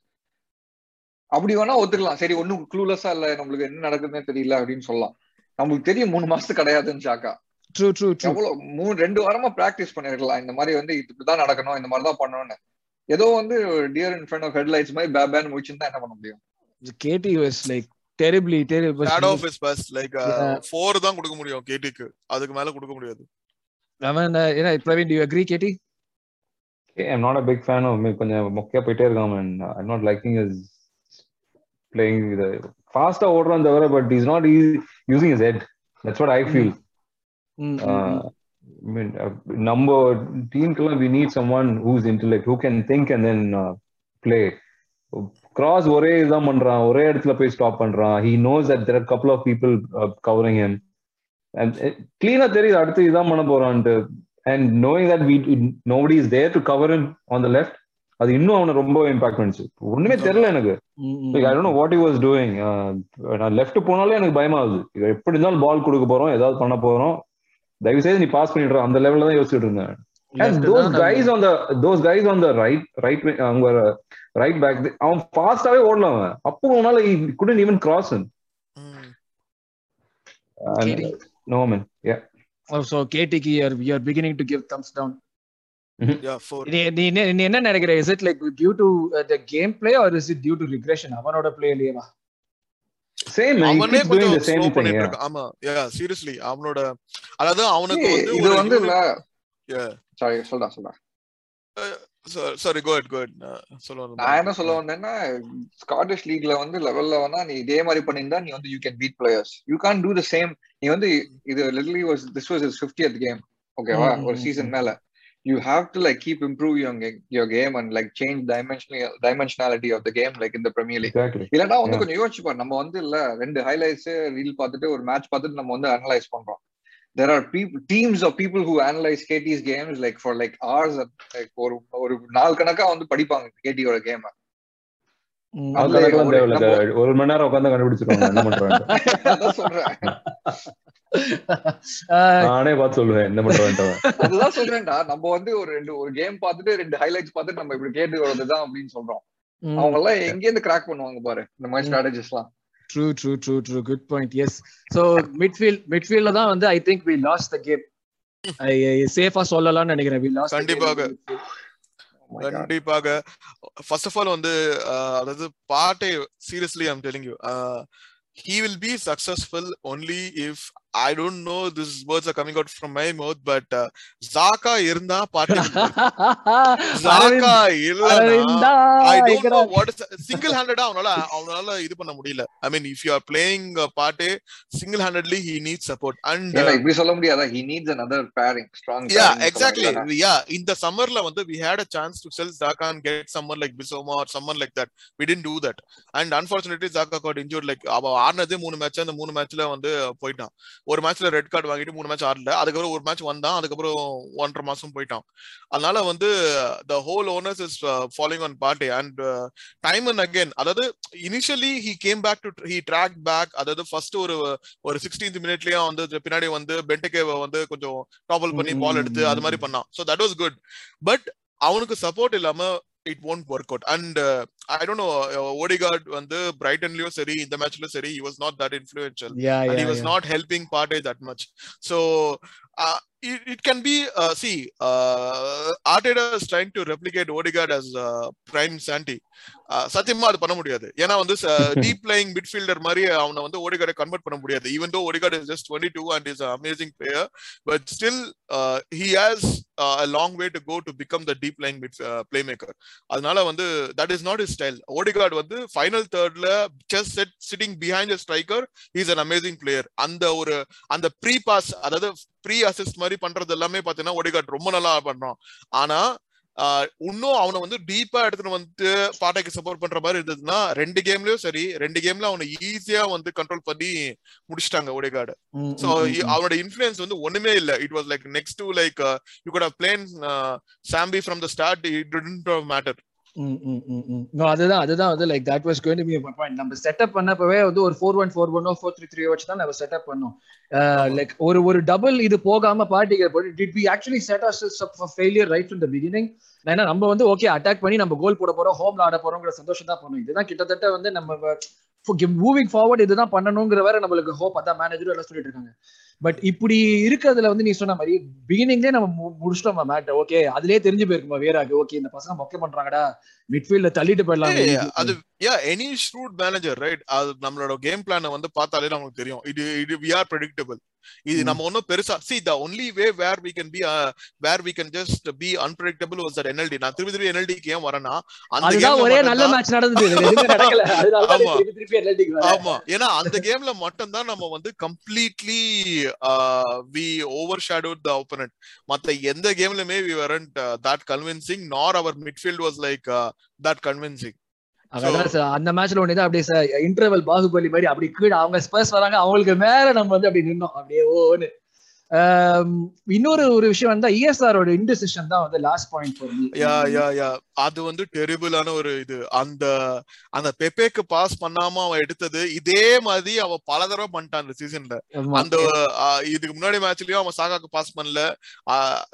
S2: அப்படி வேணா ஒத்துக்கலாம். சரி ஒண்ணும் க்ளூலெஸ்ஸா இல்ல. நம்மளுக்கு என்ன நடக்குதுன்னே தெரியல அப்படின்னு சொல்லலாம். நம்மளுக்கு தெரியும் மூணு மாசத்துக்கு கிடையாதுன்னு
S1: True, true, true.
S2: எவ்வளவு? மூணு ரெண்டு வாரமா பிராக்டிஸ் பண்ணிருக்கலாம். இந்த மாதிரி வந்து இப்படிதான் நடக்கணும். இந்த மாதிரி தான் பண்ணணும்னு. ஏதோ வந்து deer in front of headlights மாதிரி பேபேன் முடிச்சுன்னு என்ன பண்ண முடியும்?
S1: KT was like terribly, terrible.
S4: Shadow of his past like
S1: Yeah.
S4: 4 தான் கொடுக்க முடியும் கேட்டிக்கு அதுக்கு மேல கொடுக்க முடியாது.
S1: அவன், you know, Praveen, do you agree, KT?
S3: I'm not a big fan of கொஞ்சம் மொக்கையா போயிட்டே இருக்கான் man I'm not liking his playing இது ஃபாஸ்டா ஓடுறான் தவிர but is not using his
S1: head that's what
S3: I feel uh, நம்ம டீமுக்கெல்லாம் we need someone who's intellect who can think and then uh, play cross ஒரே இதுதான் பண்றான் ஒரே இடத்துல போய் ஸ்டாப் பண்றான் he knows that there are a couple of people uh, covering him and கிளீனா தெரியுது அடுத்து இதான் பண்ண போறான்ட்டு and knowing that we nobody is there to cover him on the left அது இன்னும் அவனை ரொம்ப இம்பாக்ட் பண்ணுச்சு ஒண்ணுமே தெரியல எனக்கு know what he was doing. Uh, நான் லெஃப்ட் போனாலே எனக்கு பயமாகுது எப்படி இருந்தாலும் பால் கொடுக்க போறோம் ஏதாவது பண்ண போறோம் தயவு செய்து நீ பாஸ் பண்ணிடுற அந்த லெவல்ல தான் யோசிச்சுட்டு இருந்தேன் And
S1: Left
S3: those
S1: தான்
S3: guys on the those guys on the right right wing, அவங்க ரைட் பேக் அவன் ஃபாஸ்டாவே ஓடலாம் அவன் அப்போ அவனால couldn't even cross him
S4: ம்.
S3: And,
S1: KD.
S3: no man yeah
S1: Oh, so கேடிக்கு beginning to give thumbs down
S4: Yeah, four.
S1: நீ நீ என்ன நினைக்கிற? Is it like due to the game play or is it due to regression அவனோட பிளேலயேவா
S4: அவனே கொஞ்சம் slow
S3: thing
S4: பண்ணிட்டு இருக்கான் ஆமா யா சீரியஸ்லி அவனோட அதாவது அவனுக்கு வந்து
S2: இது வந்து இல்ல. சாரி சொல்றா சொல்றா.
S4: சாரி கோ அட் கோ
S2: நான் என்ன சொல்ல வந்தேன்னா ஸ்காட்டிஷ் லீக்ல வந்து லெவல்ல வேணா நீ இதே மாதிரி பண்ணியிருந்தா நீ வந்து you can beat players you can do the same நீ வந்து இது literally was this was his fiftieth game ஓகேவா ஒரு சீசன். மேல. You have to like keep improve your your game and like change dimensional dimensionality of the game like இந்த Premier League
S3: exactly.
S2: இல்லன்னா வந்து. கொஞ்சம் யோசிச்சுப்பா நம்ம வந்து இல்ல ரெண்டு ஹைலைட்ஸ் ரீல் பார்த்துட்டு ஒரு மேட்ச் பார்த்துட்டு நம்ம வந்து அனலைஸ் பண்றோம். There are people teams of people who analyze KT's games like for like hours and like ஒரு ஒரு நாள் கணக்கா வந்து படிப்பாங்க KT-யோட கேம் ஒரு-
S3: மணி நேரம் உட்காந்து கண்டுபிடிச்சிருவாங்க. என்ன பண்றாங்க? [LAUGHS]
S2: சொல்றேன்.
S3: நானே பார்த்து சொல்லுவேன் என்ன பண்றேன்
S2: அதுதான் சொல்றேன்டா. நம்ம வந்து ஒரு ரெண்டு ஒரு கேம் பார்த்துட்டு ரெண்டு ஹைலைட்ஸ் பார்த்துட்டு நம்ம இப்படி கேட்டு வரதுதான் அப்படின்னு சொல்றோம். அவங்க எல்லாம் எங்க இருந்து கிராக் பண்ணுவாங்க பாரு இந்த மாதிரி. ஸ்ட்ராட்டஜிஸ் எல்லாம்
S1: true true true true good point yes so midfield மிட்ஃபீல்ட்ல தான் வந்து I think we lost the game சேஃபா சொல்லலாம்னு நினைக்கிறேன். வி லாஸ்ட்
S4: கண்டிப்பாக.
S2: Oh.
S4: கண்டிப்பாக. ஃபர்ஸ்ட் ஆஃப் ஆல் வந்து அதாவது பாட்டை seriously I'm telling you he will be successful only if I don't know this words are coming out from my mouth, but uh, Zaka இருந்தா பாட்டு Zaka இல்லனா I don't know what is single handed அவனால அவனால இது பண்ண முடியல I mean if you are playing uh, பாட்டு he needs support and
S2: ஏன்னா
S4: uh,
S2: இப்படி சொல்ல முடியாதா he needs another pairing strong
S4: yeah
S2: pairing
S4: exactly
S2: சொல்லலாம்.
S4: yeah in the summerல வந்து we had a chance to sell Zaka and get someone like Bisoma or someone like that we didn't do that and unfortunately Zaka got injured like அவ ஆடினதே மூணு match அந்த மூணு மேட்ச்ல வந்து போயிட்டான் ஒரு மேட்ச்ல ரெட் கார்டு வாங்கிட்டு மூணு மேட்ச் ஆடல. அதுக்கப்புறம் ஒரு மேட்ச் வந்தான். அதுக்கப்புறம் ஒன்றரை மாசம் போயிட்டான். அதனால வந்து the whole owners is uh, falling on party. And uh, time and again அதாவது initially he came back to he tracked back. அதாவது ஃபர்ஸ்ட் ஒரு ஒரு சிக்ஸ்டீன்த் மினிட்லயே வந்து பின்னாடி வந்து பென்டகேவை வந்து கொஞ்சம் டாபல் பண்ணி பால் எடுத்து அது மாதிரி பண்ணான். So that was good but அவனுக்கு சப்போர்ட் இல்லாம it won't work out and I don't know Odegaard வந்து பிரைட்டன்லயும் சரி இந்த மேட்ச்லயும் சரி he was not that influential
S1: yeah
S4: and
S1: yeah,
S4: he was
S1: yeah.
S4: not helping Partey that much. So uh, it, can be uh, see uh, Arteta is trying to replicate Odegaard as uh, prime Santi. Uh, சத்தியமா அது பண்ண முடியாது ஏன்னா வந்து deep playing midfielder மாதிரி அவனை வந்து ஓடிகார்டை convert பண்ண முடியாது even though Odegaard is just twenty two and is amazing player but still he has a long way to go to become the deep playing mid playmaker அதனால வந்து that is not is style Odegaard வந்து final தேர்ட்ல just set sitting behind the striker is an amazing player அந்த ஒரு அந்த pre pass அதாவது pre assist மாதிரி பண்றது எல்லாமே பாத்தீங்கன்னா ஓடிகார்ட் ரொம்ப நல்லா பண்றான் ஆனா இன்னும் அவனை வந்து டீப்பா எடுத்துட்டு வந்து பாட்டைக்கு சப்போர்ட் பண்ற மாதிரி இருந்ததுன்னா ரெண்டு கேம்லயும் சரி ரெண்டு கேம்ல அவனை ஈஸியா வந்து கண்ட்ரோல் பண்ணி முடிச்சிட்டாங்க ஓடிகார்டு
S1: ம்,
S4: சோ. அவனோட இன்ஃபுளுன்ஸ் வந்து ஒண்ணுமே இல்ல. It was like next to like you could have played Sambi from the start it didn't matter
S1: hmm, hmm, hmm, hmm. No, அதுதான் அதுதான் வந்து like that was going to be point நம்ம setup பண்ணப்பவே வந்து ஒரு four one four one four three three வச்சு தான் நம்ம செட்டப் பண்ணோம். லைக் ஒரு ஒரு டபுள் இது போகாம பார்ட்டிக்கு போட்டு did we actually set us for failure right from the beginning ஏன்னா நம்ம வந்து ஓகே அட்டாக் பண்ணி நம்ம கோல் போட போறோம் ஹோம்ல ஆட போறோங்கிற சந்தோஷம் தான் பண்ணோம். இதுதான் கிட்டத்தட்ட வந்து நம்ம மூவிங் ஃபார்வர்ட் இதுதான் பண்ணணுங்கிற வேற நம்மளுக்கு ஹோப் அதான் மேனேஜரும் எல்லாம் சொல்லிட்டு இருக்காங்க. பட் இப்படி இருக்கிறதுல வந்து நீ சொன்ன மாதிரி பிகினிங்லேயே நம்ம மு- முடிச்சிட்டோம் மேட் ஓகே அதுலயே தெரிஞ்சு போயிருக்குமா வேறாக்கு? ஓகே இந்த பசங்க மொக்க பண்றாங்கடா. மிட்ஃபீல்ட்ல தள்ளிட்டு போயிடலாம்.
S4: அது yeah any shoot manager right அது நம்மளோட கேம் பிளான வந்து பார்த்தாலே நமக்கு தெரியும். இது இது வி ஆர் ப்ரெடிக்டபிள் இது. நம்ம ஒன்னும் பெருசா only way where we can be uh, where we can just be unpredictable was that NLD நான் திருப்பி திருப்பி NLDக்கு ஏன் வரேனா அந்த
S1: ஒரே நல்ல மேட்ச் நடந்தது. [LAUGHS]
S4: ஆமா. ஆமா. ஏன்னா அந்த கேம்ல மட்டும் தான் நம்ம வந்து completely we overshadowed the opponent. மத்த எந்த கேம்லயுமே we weren't that convincing nor our midfield was like that convincing
S1: அதான் சார் அந்த மேட்ச்ல ஒண்ணு அப்படியே சார் இன்டர்வல் பாகுபலி மாதிரி அப்படி கீழே அவங்க ஸ்பர்ஸ் வராங்க அவங்களுக்கு மேல நம்ம வந்து அப்படி நின்னோம். அப்படியே ஓன்னு. இன்னொரு ஒரு விஷயம் வந்து இஎஸ்ஆரோட இன்டிசிஷன் தான் வந்து லாஸ்ட் பாயிண்ட்
S4: யா யா யா அது வந்து டெரிபிளான ஒரு இது. அந்த அந்த பெப்பேக்கு பாஸ் பண்ணாம அவன் எடுத்தது இதே மாதிரி அவன் பல தடவை பண்ணிட்டான் அந்த சீசன்ல அந்த இதுக்கு முன்னாடி மேட்ச்லயும் அவன் சாகாக்கு பாஸ் பண்ணல.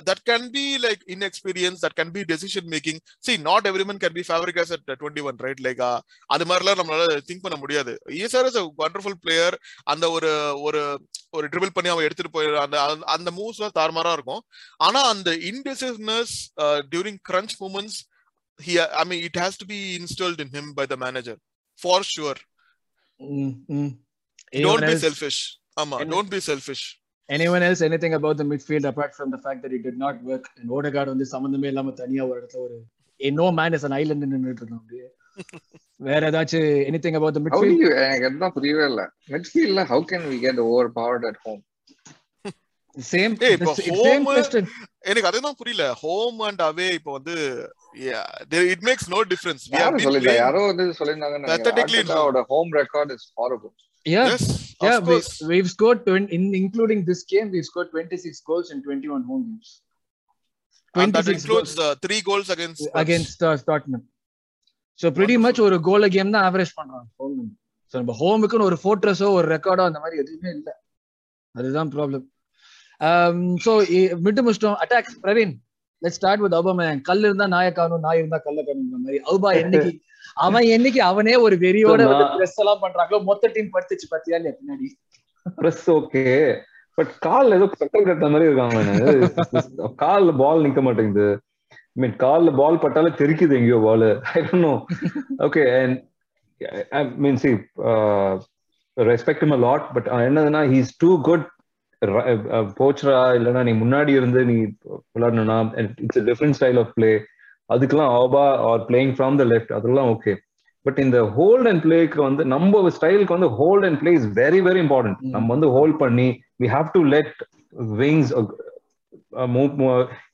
S4: That can be like inexperience that can be decision making see not every man can be Fabregas at twenty one right like அது மாதிரிலாம் நம்மளால திங்க் பண்ண முடியாது. இஎஸ்ஆர் இஸ் வண்டர்ஃபுல் பிளேயர் அந்த ஒரு ஒரு ஒரு ட்ரிபிள் பண்ணி அவன் எடுத்துட்டு போய் அந்த அந்த- மூவ்ஸ் எல்லாம் தாறுமாறா இருக்கும் ஆனா அந்த intensiveness during crunch moments i mean it has to be installed in him by the manager for sure don't be selfish ama
S1: Any-
S4: don't be selfish
S1: anyone else anything about the midfield apart from the fact that it did not work and Odegaard வந்து சம்பந்தமே இல்லாம தனியா ஒரு இடத்துல ஒரு no man is an island நின்னுட்டு இருக்கான் அப்படியே வேற ஏதாச்சும் anything about the
S2: How do
S1: midfield
S2: you எனக்கு புரியவே இல்ல மிட்ஃபீல்ட்ல how can we get over powered at home
S1: same
S4: Hey,
S1: the
S4: இப்ப
S1: sa- same
S4: home-
S1: question
S4: எனக்கு அதுதான் புரியல ஹோம் அண்ட் அவே இப்போ வந்து இட் மேக்ஸ் நோ டிஃபரன்ஸ்
S2: யாரோ வந்து நினைக்கிறேன் home record is horrible
S1: yeah
S4: yes
S1: yeah we, we've scored 20, in including this game we've scored 26 goals in 21 home games
S4: and that
S1: 26
S4: includes the three goals against Spurs.
S1: against uh, Tottenham. So pretty much ஒரு goal game தான் average பண்றாங்க. Home so நம்ம ஹோமுக்குன்னு ஒரு ஃபோர்ட்ரஸோ ஒரு Ricardo அந்த மாதிரி எதுவுமே இல்ல. அதுதான் ப்ராப்ளம் ஸோ மிட்டு முடிச்சிட்டோம். Attacks Praveen let start with Auba கல் இருந்தா நாய காணும் நாய் இருந்தா கல்ல காணுங்கிற மாதிரி. அவுபா என்னைக்கு அவன் என்னைக்கு அவனே ஒரு வெறியோட வந்து ட்ரெஸ் எல்லாம் பண்றாங்களோ மொத்த டீம் படுத்துச்சு பாத்தியா இல்லையா பின்னாடி?
S3: ப்ரெஸ் ஓகே பட் கால் ஏதோ சக்கல் கட்ட மாதிரி இருக்காங்க. [LAUGHS] கால்ல பால் நிக்க மாட்டேங்குது. ஐ மீன் கால்ல பால் பட்டாலே தெரிக்குது எங்கேயோ ball I don't know okay and I mean see respect a lot but என்னதுன்னா ஹீஸ் டூ குட் போச்சரா இல்லைன்னா நீ முன்னாடி இருந்து நீ விளையாடணும்னா it's different style of play அதுக்கெல்லாம் Auba are playing from the left அதெல்லாம் ஓகே பட் இந்த ஹோல்ட் அண்ட் பிளேக்கு வந்து நம்ம ஸ்டைலுக்கு வந்து hold and play is very very
S1: important.
S3: நம்ம வந்து ஹோல்ட் பண்ணி we have to let wings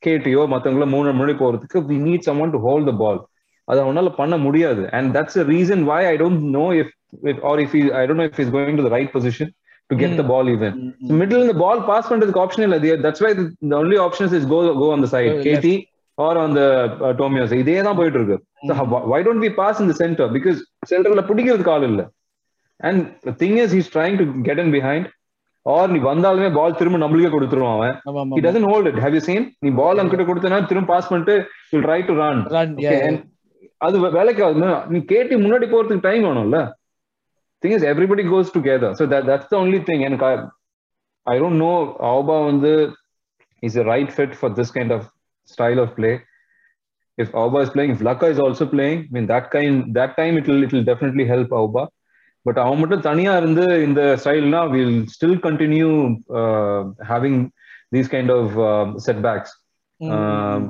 S3: கேட்டியோ மத்தவங்கள மூணு முன்னாடி போறதுக்கு we need someone to hold the ball அது அவனால பண்ண முடியாது. And that's reason why I don't know if or if I don't know if is going to the right position to get
S1: the.
S3: Ball even
S1: hmm,
S3: So
S1: hmm.
S3: middle in the ball pass பண்றதுக்கு option இல்ல. That's why the only options is go go on the side.
S1: Go
S3: KT or on the uh, Tomios இதே தான் போயிட்டு இருக்கு don't we pass in the center? Because சென்டர்ல பிடிக்கிறதுக்கு ஆள் இல்ல. And the thing is he's trying to get in or நீ வந்தாலுமே பால் திரும்ப நம்மளுக்கே கொடுத்துருவான் அவன்.
S1: ஆமா.
S3: doesn't hold it. Have you seen? நீ பால் அங்கிட்ட கொடுத்தனா திரும்ப பாஸ் பண்ணிட்டு will try to run.
S1: Run, yeah,
S3: Okay,
S1: yeah.
S3: and அது வேலைக்கு ஆகுது நீ கேட்டி முன்னாடி போறதுக்கு டைம் வேணும்ல. Thing is everybody goes together so that that's the only thing எனக்கு ஐ டோன்ட் நோ ஆபா வந்து is a right fit for this kind of style of play if Auba is playing, if Laka is also playing, I mean that kind that time it will it will definitely help But அவன் மட்டும் தனியா இருந்து இந்த ஸ்டைல்னா will still continue having these kind of
S1: setbacks hmm,
S3: hmm,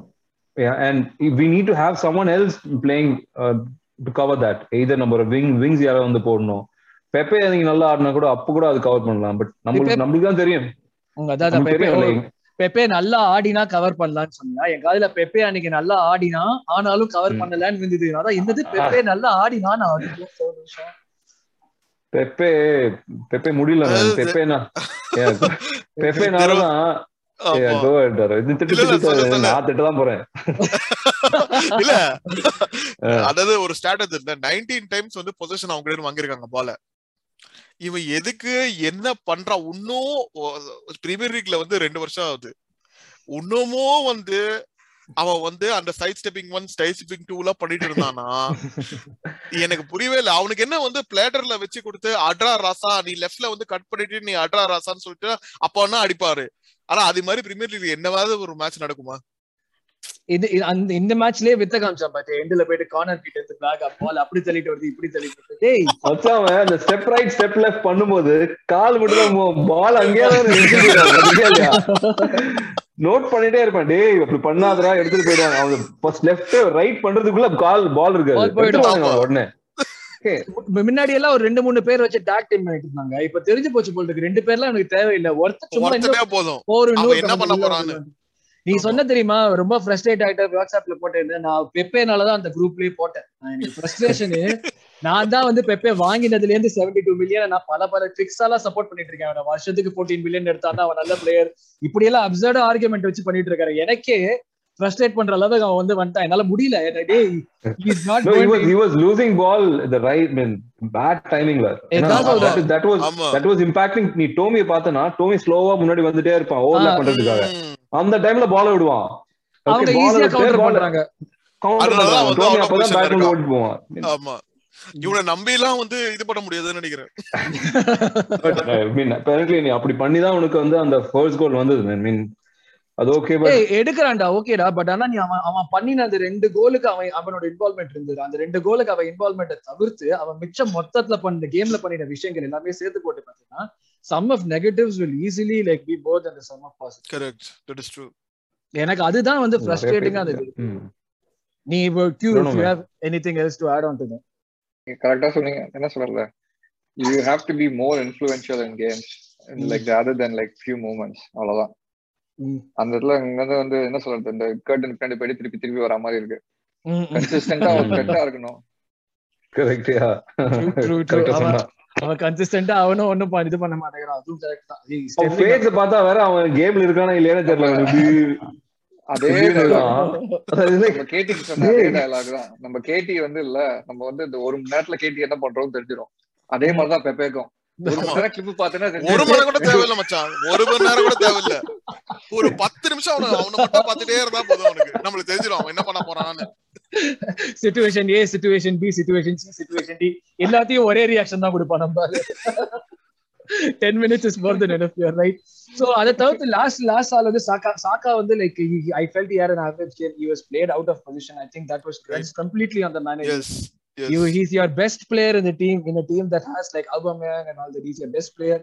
S3: yeah, and we need to have someone else playing uh, to cover that. Either நம்ம wing wings யாரோ வந்து போடணும். பெப்பே நீங்க நல்லா ஆடினா கூட அப்ப கூட அது கவர் பண்ணலாம். பட் நம்மளுக்கு நம்மளுக்கு தான் தெரியும்.
S1: அதான் பெப்பே நல்லா ஆடினா கவர் பண்ணலாம்னு சொன்னா என் காதுல பெப்பே அன்னைக்கு நல்லா ஆடினா ஆனாலும் கவர். பண்ணலன்னு இருந்தது அதான் என்னது? பெப்பே நல்லா ஆடினா நான்.
S3: பெப்பே பெப்பே முடியல பெப்பேனா [LAUGHS] திட்டு
S4: இல்ல. [LAUGHS] [LAUGHS] அதாவது ஒரு ஸ்டாட்டஸ் இல்ல நைன்டீன் டைம்ஸ் வந்து பொசிஷன் அவங்க கிட்ட வாங்கிருக்காங்க பால. இவன் எதுக்கு என்ன பண்றா? இன்னும் பிரீமியர் லீக்ல வந்து ரெண்டு வருஷம் ஆகுது. இன்னமும் வந்து அவன் வந்து அந்த side stepping one side stepping two எல்லாம் பண்ணிட்டு இருந்தானா? எனக்கு புரியவே இல்லை. அவனுக்கு என்ன வந்து பிளேட்டர்ல வச்சு கொடுத்து அட்ரா ராசா நீ லெஃப்ட்ல வந்து கட் பண்ணிட்டு நீ அட்ரா ராசான்னு சொல்லிட்டு அப்பன்னா அடிப்பாரு. ஆனா அது மாதிரி பிரீமியர் லீக் என்னவாவது ஒரு மேட்ச் நடக்குமா?
S1: இது அந்த இந்த மேட்ச்லயே வித்த காமிச்சான் பாத்து எண்ட்ல போயிட்டு கார்னர் கிட்ட இருந்து பேக் பால் அப்படி தள்ளிட்டு வருது இப்படி தள்ளிட்டு வருது. டேய்
S3: மச்சான் அவன் அந்த ஸ்டெப் ரைட் ஸ்டெப் லெஃப்ட் பண்ணும்போது கால் மட்டும் பால் அங்கேயே தான் [LAUGHS] நோட் பண்ணிட்டே இருப்பேன். டேய் அப்படி பண்ணாதடா எடுத்துட்டு போயிடுவாங்க. அவங்க ஃபர்ஸ்ட் லெஃப்ட் ரைட் பண்றதுக்குள்ள கால் பால்
S1: Ball
S3: இருக்காது உடனே.
S1: முன்னாடி எல்லாம் ஒரு ரெண்டு மூணு பேர் வச்சு டாக் டீம் பண்ணிட்டு இருந்தாங்க. இப்ப தெரிஞ்சு போச்சு போல இருக்கு. ரெண்டு பேர்லாம் எனக்கு தேவையில்லை. ஒருத்தர் சும்மா
S4: போதும்.
S1: ஒரு
S4: என்ன பண்ண போறான்னு.
S1: நீ சொன்ன தெரியுமா? ரொம்ப ஃப்ரஸ்ட்ரேட் ஆயிட்ட வாட்ஸ்அப்ல போட்டேன் நான் பெப்பேனாலதான் அந்த குரூப்லயே போட்டேன். எனக்கு ஃப்ரஸ்ட்ரேஷனு நான் தான் வந்து பெப்பே வாங்கினதுல இருந்து செவன்டி டூ மில்லியன் நான் பல பல ட்ரிக்ஸ் எல்லாம் சப்போர்ட் பண்ணிட்டு இருக்கேன். அவன வருஷத்துக்கு ஃபோர்டீன் மில்லியன் எடுத்தான்னா அவன் நல்ல பிளேயர் இப்படி எல்லாம் அப்சர்டா ஆர்குமெண்ட் வச்சு பண்ணிட்டு இருக்காரு. எனக்கே ஃப்ரஸ்ட்ரேட் பண்ற அளவுக்கு அவன் வந்து வந்துட்டான். என்னால முடியல. டேய் is not
S3: No, he was he was losing ball the right I mean bad timing ல. ஏன்னா,
S1: Exactly.
S3: that, is- that was
S4: ஆமா.
S3: that was impacting. நீ டோமியை பார்த்தனா டோமி ஸ்லோவா முன்னாடி வந்துட்டே இருப்பான் ஓவர்லாப். பண்றதுக்காக. அந்த டைம்ல பால் விடுவான்.
S1: அவங்க ஈஸியா கவுண்டர் பண்றாங்க.
S3: டோமி பேட்
S4: ஆமா. இவனை நம்பி எல்லாம் வந்து இது பண்ண முடியாதுன்னு நினைக்கிறேன்.
S3: பட் மீன் நீ அப்படி பண்ணி தான் உனக்கு வந்து அந்த ஃபர்ஸ்ட் கோல் வந்தது மீன் அது ஓகே
S1: எடுக்கிறான்டா ஓகேடா பட் ஆனா நீ அவன் அவன் பண்ணின அந்த ரெண்டு கோலுக்கு அவன் அவனோட இன்வால்மெண்ட் இருந்தது. அந்த ரெண்டு கோலுக்கு அவன் இன்வால்மெண்ட்டை தவிர்த்து அவன் மிச்சம் மொத்தத்துல பண்ண கேம்ல பண்ணின விஷயங்கள் எல்லாமே சேர்த்து போட்டு பாத்தீங்கன்னா some of negatives will easily like be both அந்த some of positive
S4: correct that is true
S1: எனக்கு அதுதான் வந்து ஃப்ரஸ்ட்ரேட்டிங்கா இருந்தது நீ இப்போ
S3: you know, you.
S1: Have anything else to add on to that
S2: கரெக்டா சொன்னீங்க. என்ன சொல்றல you have to be more influential in games like other than like few moments அவ்வளவுதான். அந்த இடத்துல இங்க வந்து என்ன சொல்றது இந்த கர்டன் பின்னாடி போயிட்டு திருப்பி திருப்பி வர மாதிரி இருக்கு. கன்சிஸ்டன்டா ஒரு கரெக்டா இருக்கணும்.
S3: Correct yeah?
S1: True, true, true.
S3: கரெக்டா
S1: அவன் கன்சிஸ்டன்டா அவனும் ஒண்ணும் இது பண்ண மாட்டேங்கிறான். அதுவும் கரெக்ட் தான்.
S3: ஃபேஸ் பார்த்தா வேற அவன் கேம்ல இருக்கானா இல்லையானே தெரியல. அவனுக்கு
S2: அதே கேட்டிக்கு சொன்ன அதே டயலாக் தான். நம்ம கேட்டி வந்து இல்ல. நம்ம வந்து இந்த ஒரு மணி நேரத்துல கேட்டி என்ன பண்றோம்னு தெரிஞ்சிடும் அதே மாதிரிதான் பெப்பேக்கும் ஒரு மணி
S4: கூட தேவையில்ல மச்சான். ஒரு மணி நேரம் கூட தேவையில்ல. ஒரு பத்து நிமிஷம் அவனை அவனை மட்டும் பார்த்துட்டே இருந்தா போதும் அவனுக்கு. நம்மளுக்கு தெரிஞ்சிடும் அவன் என்ன பண்ண போறான்னு.
S1: Situation A situation B situation C situation D எல்லாத்தையும் ஒரே ரியாக்ஷன் தான் கொடுப்பான் நம்ம ten minutes is more than enough you're right so அதை தவிர்த்து லாஸ்ட் லாஸ்ட் ஆல் வந்து சாக்கா சாக்கா வந்து லைக் ஐ ஃபெல்ட் யார் an average game. He was played out of position. I think that was that's completely on the manager
S4: yes
S1: you he's your best player in the team in a team that has like Aubameyang and all that he's your best player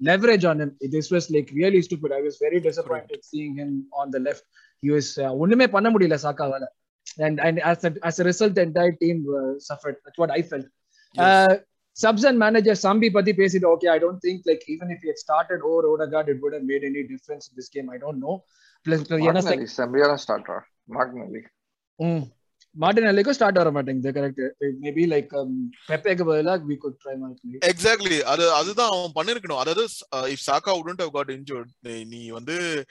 S1: leverage on him this was like really stupid i was very disappointed seeing him on the left he was uh, ஒண்ணுமே பண்ண முடியல சாக்காவால and and as a, as a result the entire team uh, suffered that's what i felt uh, subs and manager Sambi பத்தி பேசிட்டு okay i don't think like even if he had started over Odegaard it would have made any difference in this game i don't know plus plus ஏன்னா
S2: Martinelli செம்மையான starter Martinelli
S1: Martin அலிக்கும் start வர மாட்டேங்குது correct maybe like பெப்பேக்கு பதிலா we could try Martin
S4: exactly அது அதுதான் அவன் பண்ணிருக்கணும். அதாவது இஃப் சாக்கா உடன்ட் ஹவ் காட் இன்ஜூர்ட் நீ வந்து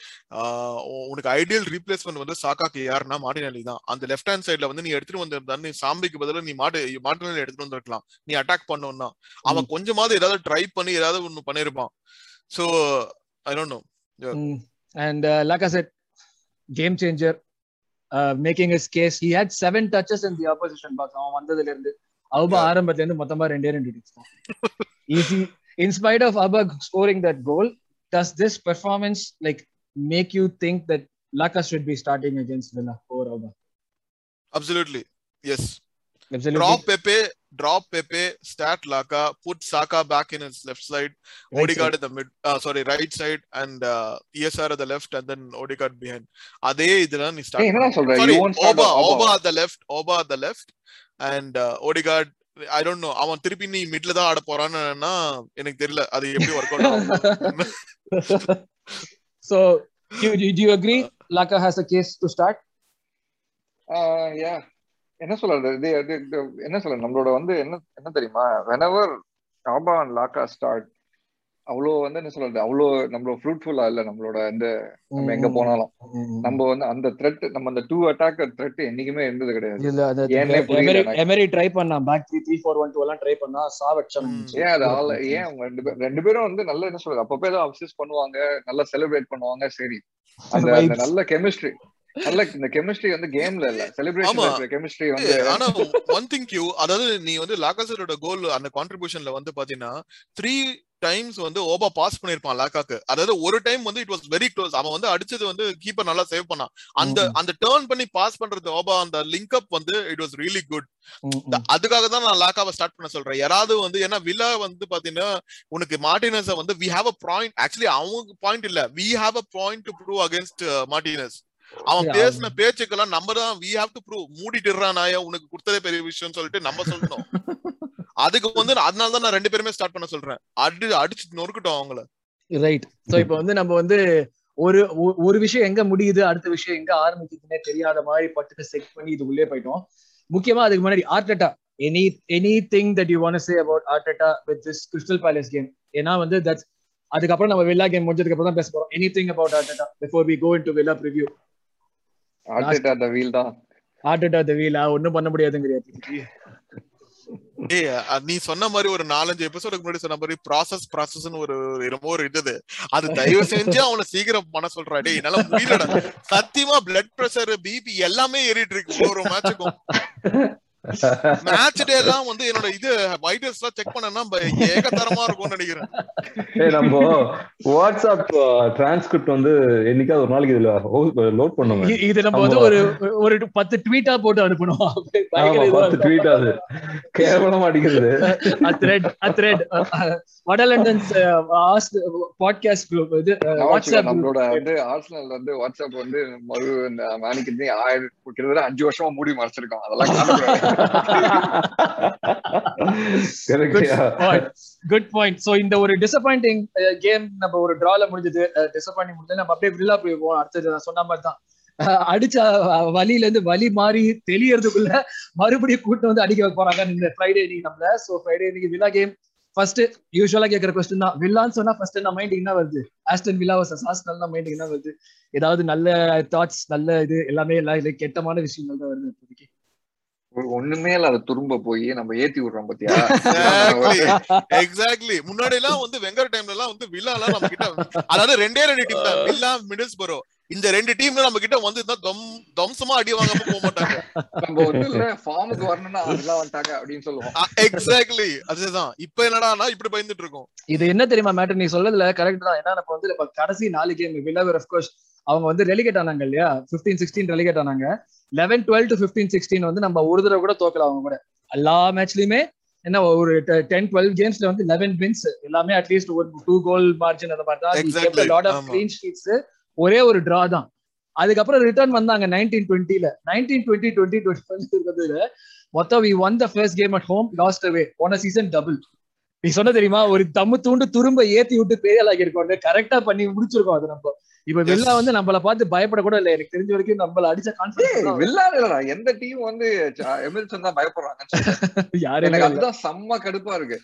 S4: உ- உனக்கு ஐடியல் ரீப்ளேஸ்மெண்ட் வந்து சாக்காக்கு யாருன்னா மார்டினலி தான். அந்த லெஃப்ட் ஹேண்ட் சைடுல வந்து நீ எடுத்துட்டு வந்திருந்தா நீ சாம்பிக்கு பதிலா நீ மாட்டு மார்டினலி எடுத்துட்டு வந்திருக்கலாம். நீ அட்டாக் பண்ணோம்னா அவன் கொஞ்சமாவது ஏதாவது ட்ரை பண்ணி ஏதாவது ஒண்ணு பண்ணிருப்பான். So I don't know
S1: Mm. And uh, like I said, game changer, uh, making his case. He had seven touches in the opposition box. அவன் வந்ததுல இருந்து அவுபா
S4: Yeah.
S1: ஆரம்பத்துல இருந்து மொத்தமா ரெண்டே ரெண்டு hits தான் easy in spite of Abba scoring that goal does this performance like make you think that Laka should be starting against Villa over Abba
S4: absolutely yes
S1: absolutely
S4: drop Pepe, drop Pepe, start Laka, put Saka back in his left side,
S1: Right
S4: Odegaard at the mid, uh, sorry, right side, and uh, ESR at the left, and then Odegaard behind. அதே இதுல நீ start
S2: சொல்ற
S4: at the left, Oba at the left, and uh, Odegaard. I don't know. அவன் திருப்பி நீ மிட்ல தான் ஆட போறான்னா எனக்கு தெரியல அது எப்படி ஒர்க் அவுட் ஆகும்
S1: so do, do, do you agree Laka has a case to start
S2: ah yeah. என்ன சொல்றது இது என்ன சொல்றது நம்மளோட வந்து என்ன என்ன தெரியுமா? Whenever Auba and Laca start அவ்வளோ வந்து என்ன சொல்றது அவ்வளோ நம்மளோட ஃப்ரூட்ஃபுல்லா இல்ல நம்மளோட இந்த நம்ம எங்க போனாலும். நம்ம வந்து அந்த த்ரெட் நம்ம அந்த டூ அட்டாக்கர் த்ரெட் என்னைக்குமே இருந்தது கிடையாது.
S1: எமரி ட்ரை பண்ணா back three three four one two எல்லாம் ட்ரை பண்ணா சாவச்சம்.
S2: ஏன் அது ஆள் ஏன் அவங்க ரெண்டு பேரும் ரெண்டு பேரும் வந்து நல்ல என்ன சொல்றது? அப்பப்போ ஏதோ அப்சஸ் பண்ணுவாங்க நல்லா செலிப்ரேட் பண்ணுவாங்க சரி. அந்த. நல்ல கெமிஸ்ட்ரி இந்த கெமிஸ்ட்ரி வந்து கேம்ல இல்ல.
S4: ஆமா.
S2: செலிப்ரேஷன் கெமிஸ்ட்ரி வந்து
S4: ஆனா ஒன் திங் யூ அதாவது நீ வந்து லாகாசரோட கோல் அந்த கான்ட்ரிபியூஷன்ல வந்து பாத்தீங்கன்னா த்ரீ டைம்ஸ் வந்து ஓபா பாஸ் பண்ணிருப்பான் லாக்காக்கு. அதாவது ஒரு டைம் வந்து இட் வாஸ் வெரி க்ளோஸ் அவன் வந்து அடிச்சது வந்து கீப்பர் நல்லா சேவ் பண்ணான். அந்த. அந்த டேர்ன் பண்ணி பாஸ் பண்றது ஓபா அந்த லிங்க் அப் வந்து இட் வாஸ் ரியலி குட். அதுக்காக தான் நான் லாக்காவை ஸ்டார்ட் பண்ண சொல்றேன். யாராவது வந்து ஏன்னா வில்லா வந்து பாத்தீங்கன்னா உனக்கு மார்டினஸ் வந்து we have a point actually அவங்க பாயிண்ட் இல்ல. We have a point to prove against Martinez. அவன் பேசின பேச்சுக்கெல்லாம் நம்ம தான் வி ஹாவ் டு ப்ரூவ் மூடிட்டுறா நாயா. உனக்கு கொடுத்ததே பெரிய விஷயம் சொல்லிட்டு நம்ம சொல்லணும். [LAUGHS] அதுக்கு வந்து அதனால தான் நான் ரெண்டு பேருமே ஸ்டார்ட் பண்ண சொல்றேன். அடி அடிச்சு நொறுக்கட்டும் அவங்கள.
S1: ரைட் சோ இப்போ வந்து நம்ம வந்து ஒரு ஒரு விஷயம் எங்க முடியுது? அடுத்த விஷயம் எங்க ஆரம்பிக்குதுன்னே தெரியாத மாதிரி பட்டுட்டு செக் பண்ணி இது உள்ளே போயிட்டோம். முக்கியமா அதுக்கு முன்னாடி Arteta any anything that you want say about Arteta with this Crystal Palace game ஏன்னா வந்து தட்ஸ் அதுக்கப்புறம் நம்ம வில்லா கேம் முடிஞ்சதுக்கு அப்புறம் தான் பேச போறோம். Anything about Arteta before we go into Villa preview
S2: Arteta அந்த வீல் தான்.
S1: ஆர்டெட்டா த வீலா ஒன்றும் பண்ண முடியாதுங்கிறியா.
S4: ஏய் நீ சொன்ன மாதிரி ஒரு நாலஞ்சு எபிசோடுக்கு முன்னாடி சொன்ன மாதிரி ப்ராசஸ் ப்ராசஸ்னு ஒரு என்னமோ ஒரு இது அது தயவு செஞ்சு அவனை சீக்கிரம் பண்ண சொல்றா. டேய் என்னால முடியலடா. சத்தியமா பிளட் பிரஷர் பிபி எல்லாமே ஏறிட்டு இருக்கு. ஒரு ஒரு மேட்சுக்கும் மேட்ச் டே எல்லாம் வந்து என்னோட இது வைட்டர்ஸ் எல்லாம் செக் பண்ணனா ஏகத்தரமா இருக்கும்னு நினைக்கிறேன்
S3: ஏய் நம்ம வாட்ஸ்அப் டிரான்ஸ்கிரிப்ட் வந்து என்னைக்காவது ஒரு நாளைக்கு இதுல லோட் பண்ணுங்க
S1: இது நம்ம வந்து ஒரு ஒரு பத்து ட்வீட்டா போட்டு அனுப்பணும்
S3: பத்து
S1: இருக்கும்.
S3: ட்வீட் அது கேவலமா அடிக்கிறது
S1: a thread வட லண்டன்ஸ் பாட்காஸ்ட் குரூப் இது வாட்ஸ்அப்
S2: நம்மளோட வந்து ஆர்சனல் வந்து வாட்ஸ்அப் வந்து மறு மேனிக்கு ஆயிரம் கிட்டத்தட்ட அஞ்சு வருஷமா மூடி மறைச்சிருக்கோம் அதெல்லாம்
S1: குட் பாயிண்ட் சோ இந்த ஒரு டிசப்பாயிண்டிங் கேம் நம்ம ஒரு டிரால முடிஞ்சது டிசப்பாயிண்டிங் முடிஞ்சது நம்ம அப்படியே வில்லா போய் போவோம். அடுத்தது நான் சொன்ன மாதிரி தான். [LAUGHS] அடிச்ச வலியில இருந்து வலி மாறி தெளியறதுக்குள்ள மறுபடியும் கூட்டு வந்து அடிக்க போறாங்க. இந்த ஃப்ரைடே இன்னைக்கு நம்மள. சோ ஃப்ரைடே இன்னைக்கு வில்லா கேம் ஃபர்ஸ்ட் யூஸ்வலா கேக்குற கொஸ்டின் தான். வில்லான்னு சொன்னா ஃபர்ஸ்ட் நம்ம மைண்ட் என்ன வருது? ஆஸ்டன் வில்லா வர்சஸ் ஆஸ்டல் தான் மைண்ட் என்ன வருது? ஏதாவது நல்ல தாட்ஸ் நல்ல இது எல்லாமே எல்லாம் இல்லை கெட்டமான விஷயங்கள் தான் வருது இப்போதைக்கு.
S2: ஒண்ணுமே இல்லாத துரும்ப போய் நம்ம ஏத்தி விடுறோம் பாத்தியா?
S4: எக்ஸாக்ட்லி முன்னாடி எல்லாம் வந்து வெங்கர் டைம்ல எல்லாம் வந்து வில்லா எல்லாம் நம்ம கிட்ட அதாவது ரெண்டே ரெண்டு டீம் தான். வில்லா மிடில்ஸ் பரோ இந்த ரெண்டு டீம் நம்ம கிட்ட வந்து தான் தம் தம்சமா அடி வாங்காம போக மாட்டாங்க.
S2: நம்ம வந்து இல்ல. ஃபார்முக்கு வரணும்னா அதெல்லாம் வந்துட்டாங்க அப்படின்னு சொல்லுவோம்.
S4: எக்ஸாக்ட்லி அதுதான். இப்ப என்னடானா இப்படி பயந்துட்டு இருக்கோம்.
S1: இது என்ன தெரியுமா மேட்டர் நீ சொல்லதுல கரெக்ட் தான். ஏன்னா நம்ம வந்து கடைசி நாலு கேம் வில்லாவர் கோர்ஸ் அவங்க வந்து ரெலிகேட் ஆனாங்க இல்லையா? 15 சிக்ஸ்டீன் ரெலிகேட் ஆனாங்க. Eleven twelve to fifteen sixteen வந்து நம்ம ஒரு தடவை கூட தோக்கல அவங்க கூட. எல்லா மேட்ச்லயுமே என்ன ஒரு டென் டுவெல் கேம்ஸ்ல வந்து லெவன் வின்ஸ் எல்லாமே அட்லீஸ்ட் ஒரு டூ கோல் மார்ஜின் அந்த மாதிரி. தான். லாட் ஆஃப் ஷீட்ஸ் ஒரே ஒரு டிரா தான். அதுக்கப்புறம் ரிட்டர்ன் வந்தாங்க நைன்டீன் டுவெண்ட்டில நைன்டீன் டுவெண்ட்டி டுவெண்ட்டி டுவெண்ட்டி இருக்கிறதுல மொத்தம் we won the first game at home lost away போன சீசன் டபுள் நீ சொன்ன தெரியுமா? ஒரு தம்மு தூண்டு துரும்ப ஏத்தி விட்டு பெரிய ஆளாக்கி இருக்கோம் கரெக்டா பண்ணி முடிச்சிருக்கோம் அது நம்ம. இப்ப வெள்ளா வந்து நம்மள பார்த்து பயப்பட கூட இல்ல. எனக்கு தெரிஞ்ச வரைக்கும் நம்மள அடிச்ச கான்பிடன்ஸ்
S2: வில்லான் இல்லடா. எந்த டீம் வந்து எமில்சன் தான் பயப்படுறாங்க [LAUGHS]
S1: யாருமே
S2: எனக்கு. அதுதான் செம்ம கடுப்பா இருக்கு.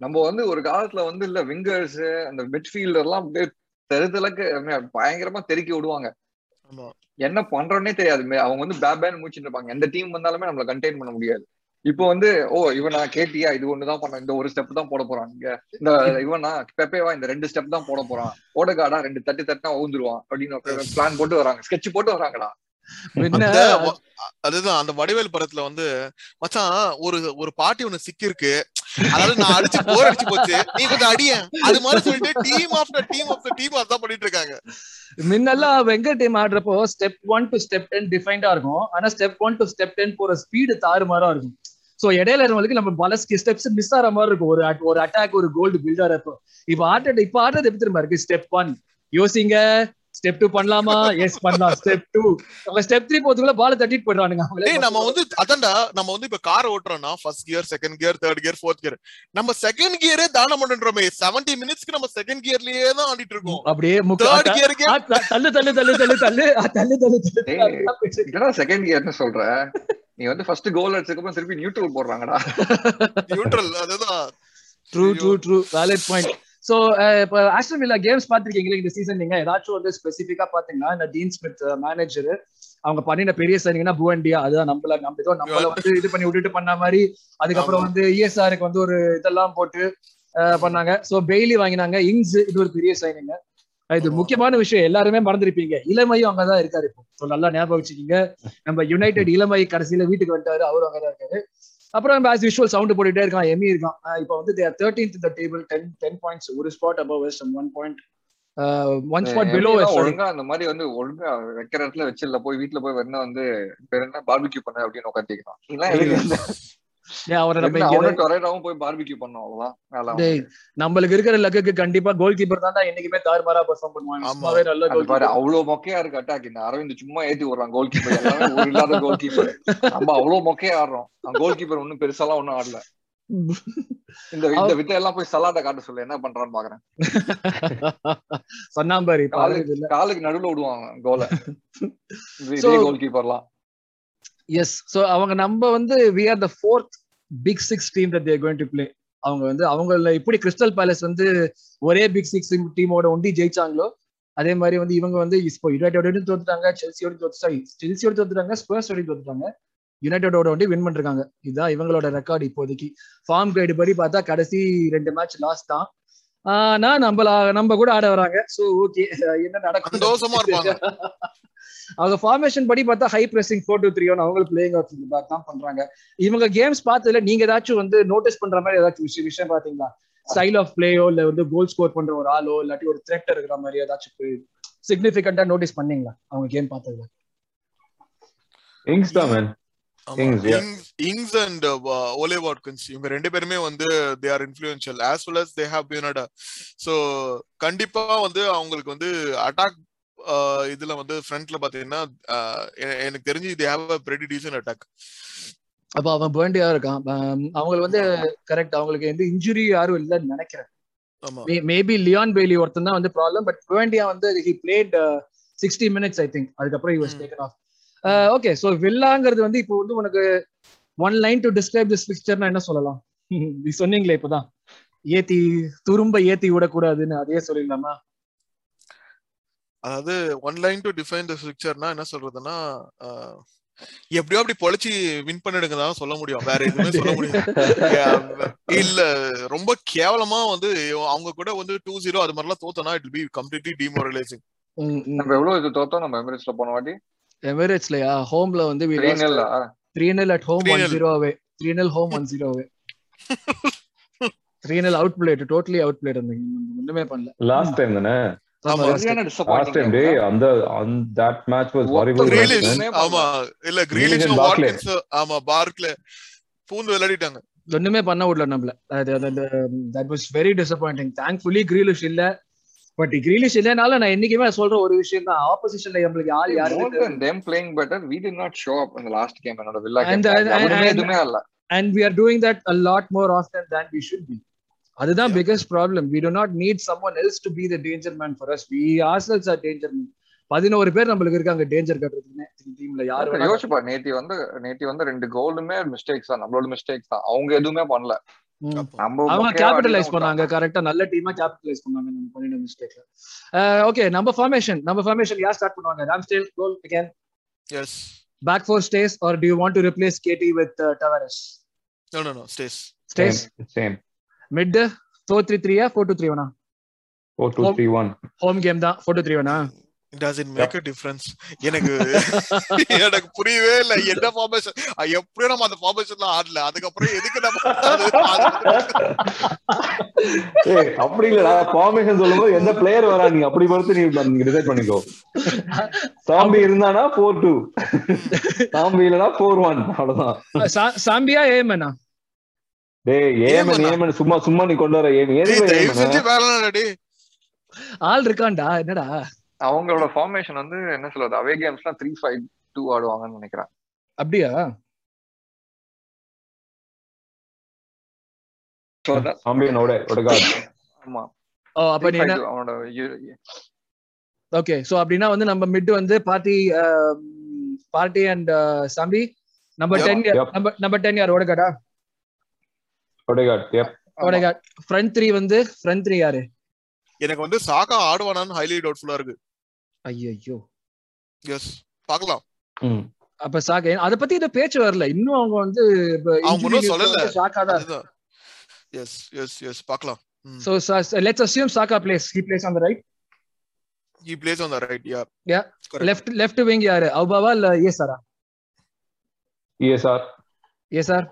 S2: நம்ம வந்து ஒரு காலத்துல வந்து இல்ல விங்கர்ஸ் அந்த மிட்ஃபீல்டர் எல்லாம் அப்படியே தெருதலுக்கு பயங்கரமா தெருக்கி விடுவாங்க. என்ன பண்றோன்னே தெரியாது. அவங்க வந்து பேபேன்னு மூச்சுட்டு இருப்பாங்க. எந்த டீம் வந்தாலுமே நம்மள கண்டெயின் பண்ண முடியாது. இப்போ வந்து ஓ இவனா கேட்டியா? இது ஒண்ணுதான் பண்ண இந்த ஒரு ஸ்டெப் தான் போட போறான். இங்க இந்த இவனா பெப்பேவா? இந்த ரெண்டு ஸ்டெப் தான் போட போறான். ஓடகாடா ரெண்டு தட்டு தட்டினா ஊந்துருவான் அப்படின்னு பிளான் போட்டு வராங்க. ஸ்கெட்ச் போட்டு வராங்கடா. [LAUGHS]
S4: அதுதான் அந்த வடிவேல் படத்துல வந்து மச்சான் ஒரு ஒரு பாட்டி ஒண்ணு சிக்கிருக்கு அதாவது நான் அடிச்சு போர் அடிச்சு போச்சு. நீ கொஞ்சம் அடியேன் அது மாதிரி சொல்லிட்டு team after team after team அதான் பண்ணிட்டு இருக்காங்க.
S1: முன்னெல்லாம் வெங்கட் team ஆடுறப்போ step one to step ten டிஃபைன்டா இருக்கும். ஆனா step one to step ten போற ஸ்பீடு தாறுமாறா இருக்கும். சோ இடையில இருக்கவங்களுக்கு நம்ம பல ஸ்டெப்ஸ் மிஸ் ஆகிற மாதிரி இருக்கும். ஒரு at- ஒரு அட்டாக் ஒரு கோல்டு பில்டர் அப்போ. இப்ப ஆட்டட் இப்ப ஆடுறது எப்படி தெரியுமா இருக்கு? ஸ்டெப் ஒன் யோசிங்க. ஸ்டெப் டூ பண்ணலாமா? எஸ் பண்ணலாம். ஸ்டெப் டூ அவங்க ஸ்டெப் த்ரீ போறதுக்குள்ள பால தட்டிட்டு போயிடுறானுங்க. அவங்களே
S4: நம்ம வந்து அதான்டா நம்ம வந்து இப்ப car ஓட்டுறோம்னா first gear second gear third gear fourth gear நம்ம செகண்ட் கியரே தானம் பண்றோமே. 70 மினிட்ஸ்க்கு நம்ம செகண்ட் கியர்லயே தான் ஆடிட்டு இருக்கோம்.
S1: அப்படியே
S4: தேர்ட் கியருக்கே
S1: தள்ளு தள்ளு தள்ளு தள்ளு தள்ளு ஆ, தள்ளு தள்ளு தள்ளு.
S2: செகண்ட் கியர்னு சொல்ற? நீ வந்து ஃபர்ஸ்ட் கோல் அடிச்சதுக்கு அப்புறம் திருப்பி நியூட்ரல் போடுறாங்கடா.
S4: நியூட்ரல் அதுதான்.
S1: True true true valid point so இப்போ ஆஸ்டன் வில்லா கேம்ஸ் பாத்திருக்கீங்களா இந்த சீசன் நீங்க? ஏதாச்சும் வந்து ஸ்பெசிஃபிக்கா பாத்தீங்கன்னா இந்த டீன் ஸ்மித் மேனேஜர் அவங்க பண்ணின பெரிய சைனிங்னா புவண்டியா அதுதான் நம்மள நம்ம ஏதோ நம்மள வந்து இது பண்ணி விட்டுட்டு பண்ண மாதிரி அதுக்கப்புறம். வந்து இஎஸ்ஆருக்கு வந்து ஒரு இதெல்லாம் போட்டு அஹ், பண்ணாங்க. சோ பெய்லி வாங்கினாங்க. இங்ஸ் இது ஒரு பெரிய சைனிங் இது. முக்கியமான விஷயம். எல்லாருமே மறந்துருப்பீங்க. இளமையும் அங்கதான் இருக்காரு இப்போ. நல்லா ஞாபகம் வச்சுக்கீங்க. நம்ம யுனைடெட் இளமை கடைசியில வீட்டுக்கு வந்துட்டாரு. அவரும் அங்கதான் இருக்காரு. அப்புறம் ஆஸ் யூஷுவல் சவுண்ட் போட்டுட்டே இருக்கான் எமி இருக்கான். இப்போ வந்து தேர் தேர்டீன்த் இந்த டேபிள் டென் டென் பாயிண்ட்ஸ் ஒரு spot above West one point one
S2: spot
S1: below
S2: ஒழுங்கா அந்த மாதிரி வந்து ஒழுங்கா வைக்கிற இடத்துல வச்சிடல போய் வீட்டுல போய் வேணா வந்து பேர் என்ன பார்பிக்யூ பண்ண? அப்படின்னு உட்காந்துக்கலாம்
S1: நம்மளுக்கு இருக்கிற லக்குக்கு கண்டிப்பா கோல் கீப்பர் தான் என்னைக்குமே தாறுமாறா பெர்ஃபார்ம் பண்ணுவாங்க நல்ல கோல்
S2: பாரு அவ்வளவு மொக்கையா இருக்கு அட்டாக் இந்த அரவிந்த் சும்மா ஏத்தி விடுறான் கோல் கீப்பர் எல்லாமே ஒரு இல்லாத கோல் கீப்பர் நம்ம அவ்வளவு மொக்கையா ஆடுறோம். கோல் கீப்பர் ஒன்னும் பெருசாலாம் ஒண்ணும் ஆடல. இந்த இந்த வித்தை எல்லாம் போய் சலாட்ட காட்ட சொல்லு என்ன பண்றான்னு பாக்குறேன்.
S1: சொன்னாம்பாரு
S2: காலுக்கு நடுவுல விடுவாங்க கோல கோல் கீப்பர்லாம்
S1: எஸ் சோ அவங்க நம்ம வந்து we are the fourth big six team that they're going to play அவங்க வந்து அவங்கள இப்படி கிறிஸ்டல் பேலஸ் வந்து ஒரே பிக் சிக்ஸ் டீமோட ஒண்டி ஜெயிச்சாங்களோ அதே மாதிரி வந்து இவங்க வந்து இப்போ யுனைடெடோட தோத்துட்டாங்க செல்சியோட தோத்துட்டாங்க செல்சியோட தோத்துட்டாங்க ஸ்பர்ஸோட தோத்துட்டாங்க. யுனைடெடோட வந்து வின் பண்ணிருக்காங்க இதுதான் இவங்களோட ரெக்கார்டு இப்போதைக்கு. ஃபார்ம் கைடு படி பார்த்தா கடைசி ரெண்டு மேட்ச் லாஸ்ட் தான். ஆனா நம்மள நம்ம கூட ஆட வராங்க. சோ ஓகே என்ன நடக்கும் [LAUGHS] அவங்க ஃபார்மேஷன் படி பார்த்தா high pressing four two three one அவங்க பிளேயிங் ஆஃப் பேக் தான் பண்றாங்க. இவங்க கேம்ஸ் பார்த்ததுல நீங்க ஏதாச்சும் வந்து நோட்டீஸ் பண்ற மாதிரி ஏதாச்சும் விஷயம் விஷயம் பாத்தீங்களா ஸ்டைல் ஆஃப் பிளேயோ இல்ல வந்து கோல் ஸ்கோர் பண்ற ஒரு ஆளோ இல்லாட்டி ஒரு த்ரெட் இருக்கிற மாதிரி ஏதாச்சும் சிக்னிபிகண்டா நோட்டீஸ் பண்ணீங்களா அவங்க கேம் பார்த்ததுல?
S3: இங்ஸ் தான் man. Ings
S4: and Ollie Watkins இவங்க ரெண்டு பேருமே வந்து they are influential as well as they have been at so கண்டிப்பா வந்து அவங்களுக்கு வந்து அட்டாக் இதுல வந்து ஃப்ரண்ட்ல பாத்தீங்கன்னா எனக்கு தெரிஞ்சு they have a pretty decent attack
S1: அப்ப அவன் பேர்ண்டியா இருக்கான்? அவங்களுக்கு வந்து கரெக்ட் அவங்களுக்கு எந்த இன்ஜுரி யாரும் இல்லைன்னு நினைக்கிறேன். மேபி லியான் பெய்லி ஒருத்தன் தான் வந்து ப்ராப்ளம் பட் பேர்ண்டியா வந்து he played sixty minutes I think அதுக்கப்புறம்
S4: Hmm.
S1: taken off. Okay so வில்லாங்கிறது வந்து இப்போ வந்து உனக்கு one line to describe this பிக்சர்னா என்ன சொல்லலாம்? [LAUGHS] நீ சொன்னீங்களே இப்பதான். ஏத்தி துரும்ப ஏத்தி விடக்கூடாதுன்னு அதே சொல்லிடலாமா?
S4: அதாவது one line to define the பிக்சர்னா என்ன சொல்றதுன்னா uh, எப்படியோ அப்படி பொழைச்சி வின் பண்ணிடுங்க தான் சொல்ல முடியும். வேற எதுவுமே சொல்ல முடியாது. [LAUGHS] Yeah, இல்ல ரொம்ப கேவலமா வந்து அவங்க கூட வந்து டூ ஜீரோ அது மாதிரிலாம் தோத்தனா இட் பி கம்ப்ளீட்லி டிமோரலைசிங்
S2: நம்ம எவ்வளவு இது தோத்தோம்? நம்ம எமிரேட்ஸ்ல போன வாட்டி?
S1: எமிரேட்ஸ்லயா? ஹோம்ல வந்து
S2: three nil
S1: three nil at home one
S4: 3-0.
S1: Zero away three nil home one zero away three nil outplayed totally outplayed அந்த ஒண்ணுமே பண்ணல.
S3: லாஸ்ட் டைம் தானே? லாஸ்ட் அந்த தட் மேட்ச் வாஸ் ஹாரிபிள்
S4: ஆமா. இல்ல கிரீலிஷ். வாட்கின்ஸ் ஆமா பார்க்ல பூந்து விளையாடிட்டாங்க.
S1: ஒண்ணுமே பண்ண விடல நம்மள. That was very disappointing thankfully Grealish இல்ல. பட் கிரீலிஷ் இல்லனால நான் என்னைக்குமே சொல்ற ஒரு விஷயம் தான். ஆப்போசிஷன்ல நம்மளுக்கு ஆள்
S2: More
S1: யாரு
S2: than them playing better, we did not show up in the last game. என்னோட வில்லா
S1: And-
S2: கேம் எதுவுமே இல்ல
S1: and we are doing that a lot more often than we should be அதுதான். Biggest problem we do not need someone else to be the danger man for us we ourselves are danger man பதினோரு பேர் நம்மளுக்கு இருக்காங்க danger கட்டுறதுக்குன்னு. டீம்ல யாரு
S2: யோசிப்பா நேத்தி வந்து நேத்தி வந்து ரெண்டு கோலுமே மிஸ்டேக்ஸ் தான். நம்மளோட மிஸ்டேக்ஸ் தான். அவங்க எதுவுமே பண்ணல.
S1: அவங்க கேபிட்டலைஸ் பண்ணாங்க கரெக்டா நல்ல டீமா கேபிட்டலைஸ் பண்ணாங்க நம்ம பண்ணின மிஸ்டேக்ல ஓகே நம்ம ஃபார்மேஷன் நம்ம ஃபார்மேஷன் யார் ஸ்டார்ட் பண்ணுவாங்க? Ramsdale goal again
S4: yes
S1: back four stays or do you want to replace KT with Tavares
S4: no no no stays
S1: stays
S3: same
S1: mid four three த்ரீயா four two three ஒனா
S3: four two three one
S1: home game தான். Four two three ஒனா
S4: does it make a difference எனக்கு [LAUGHS] எனக்கு புரியவே இல்ல. என்ன formation எப்படியும் நம்ம அந்த ஃபார்மேஷன்ல ஆடல. அதுக்கப்புறம் எதுக்கு நம்ம
S3: ஏய் அப்படி இல்லடா. ஃபார்மேஷன் சொல்லும்போது எந்த பிளேயர் வரா? நீ அப்படி பார்த்து நீ நீங்க டிசைட் பண்ணிக்கோ. சாம்பி இருந்தானா? ஃபோர் டூ சாம்பி இல்லனா ஃபோர் ஒன் அவ்வளவுதான்.
S1: சாம்பியா ஏமனா
S3: டேய் ஏமன்
S4: ஏமனா?
S3: சும்மா சும்மா நீ கொண்டு வர ஏமன்.
S1: ஆள் இருக்கான்டா என்னடா?
S2: அவங்களோட ஃபார்மேஷன் வந்து என்ன சொல்றது அவே கேம்ஸ்லாம் த்ரீ ஃபைவ் டூ ஆடுவாங்கன்னு நினைக்கிறேன்.
S1: அப்படியா?
S2: So that-
S3: சாம்பியனோட ஒடகாட்
S2: ஆமா.
S1: ஓ அப்ப நீ என்ன?
S2: 3-5-2 அவனோட இ-
S1: ஓகே சோ அப்படின்னா வந்து நம்ம மிட் வந்து party party and Sambi number
S4: Yep,
S1: ten
S3: yep.
S1: Number number ten யார் ஓடகாடா ஓடகாட் ஃப்ரண்ட் த்ரீ வந்து ஃப்ரண்ட் த்ரீ யாரு?
S4: எனக்கு வந்து சாக்கா ஆடுவானான்னு ஹைலி டவுட்ஃபுல்லா இருக்கு.
S1: ஐயோ
S4: எஸ் பார்க்கலாம்.
S3: ம்.
S1: அப்ப சாக்கா அத பத்தி இந்த பேச்சு வரல. இன்னும் அவங்க வந்து
S4: அவங்க இன்னும் சொல்லல.
S1: சாக்கா தான்.
S4: எஸ் எஸ் எஸ் பார்க்கலாம்.
S1: So let's assume Saka plays he plays on the right
S4: he plays on the right yeah
S1: Yeah. Left left wing யாரு? அவுபாவா இல்ல ஏ சாரா
S3: இஎஸ்ஆர்
S1: ஏ சார்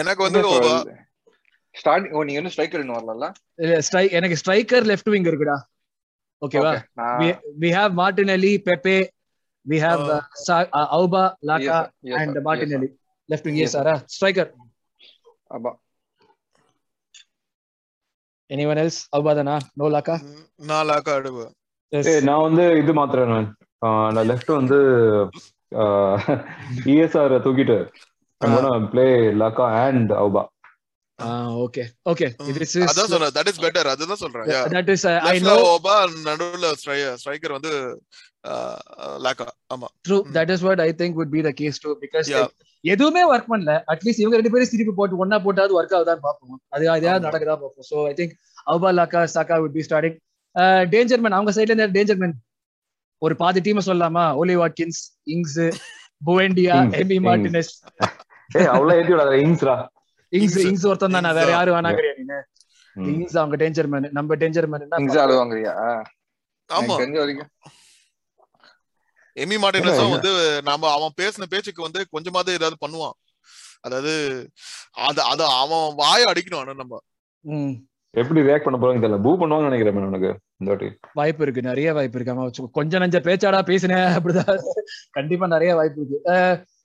S4: எனக்கு வந்து ஓவா
S2: ஸ்டார்டிங் ஓ நீங்க இன்னும் ஸ்ட்ரைக்கர் இன்னும் வரல
S1: ஸ்ட்ரை எனக்கு ஸ்ட்ரைக்கர் லெஃப்ட் விங் இருக்குடா ஓகேவா we have Martinelli, Pepe, we have
S4: Uh,
S1: uh, Sa- uh, Auba, Laka, and Martinelli. Left wing, yes,
S2: Yes,
S1: sir. Uh, striker.
S2: ஆமா
S1: Anyone else? Auba தானா? No Laka?
S4: நான்
S1: Yes.
S3: ஏய், நான் வந்து இது மாத்துறேன் நான் லெஃப்ட் வந்து இஎஸ்ஆர் [LAUGHS] தூக்கிட்டு play Laca and Auba
S1: Ah, okay. Okay. This is
S4: அதான் சொல்றேன் தட் இஸ் பெட்டர் அதுதான் சொல்றேன் yeah.
S1: that is uh, I
S4: Left ல
S1: know
S4: ஓபா நடுவுல ஸ்ட்ரைக்கர் வந்து லாக்கா ஆமா
S1: true.
S4: Mm.
S1: That is what I think would be the case too because
S4: Yeah.
S1: like, எதுவுமே work பண்ணல அட்லீஸ்ட் இவங்க ரெண்டு பேரும் திருப்பி போட்டு ஒன்னா போட்டாவது ஒர்க் ஆகுதான்னு பார்ப்போம் அது அதையாவது
S4: ஆமா.
S1: நடக்குதா பார்ப்போம் so I think Auba Laca Saka would be starting danger man அவங்க சைடுல இருந்து டேஞ்சர்மேன் ஒரு பாதி டீம் சொல்லலாமா Ollie Watkins
S3: Ings
S1: Buendia
S3: Ings, [LAUGHS]
S1: Emi.
S3: Martinez ஏய் அவ்வளவு ஏத்தி விடாத இங்ஸ்ரா
S1: இங்ஸ். இங்ஸ் ஒருத்தன் தானே வேற யாரும் வேணாங்கிறியா நீங்க இங்ஸ் அவங்க டேஞ்சர் மேன் நம்ம டேஞ்சர்
S2: இங்ஸ் ஆடு வாங்குறியா
S4: ஆமா
S2: எனக்கு தெரிஞ்ச வரைக்கும்.
S4: எமி மார்டினஸும். வந்து நாம அவன் பேசின பேச்சுக்கு வந்து கொஞ்சமாவது ஏதாவது பண்ணுவான். அதாவது அது அது அவன் வாய அடிக்கணும் ஆனா நம்ம.
S3: எப்படி ரியாக்ட் பண்ண போறாங்க தெரியல. பூ பண்ணுவாங்கன்னு நினைக்கிறேன் உனக்கு இந்த வாட்டி.
S1: வாய்ப்பு இருக்கு நிறைய வாய்ப்பு இருக்கு. ஆமா. கொஞ்சம் நஞ்ச பேச்சாடா பேசினேன் அப்படிதான். கண்டிப்பா நிறைய வாய்ப்பு இருக்கு.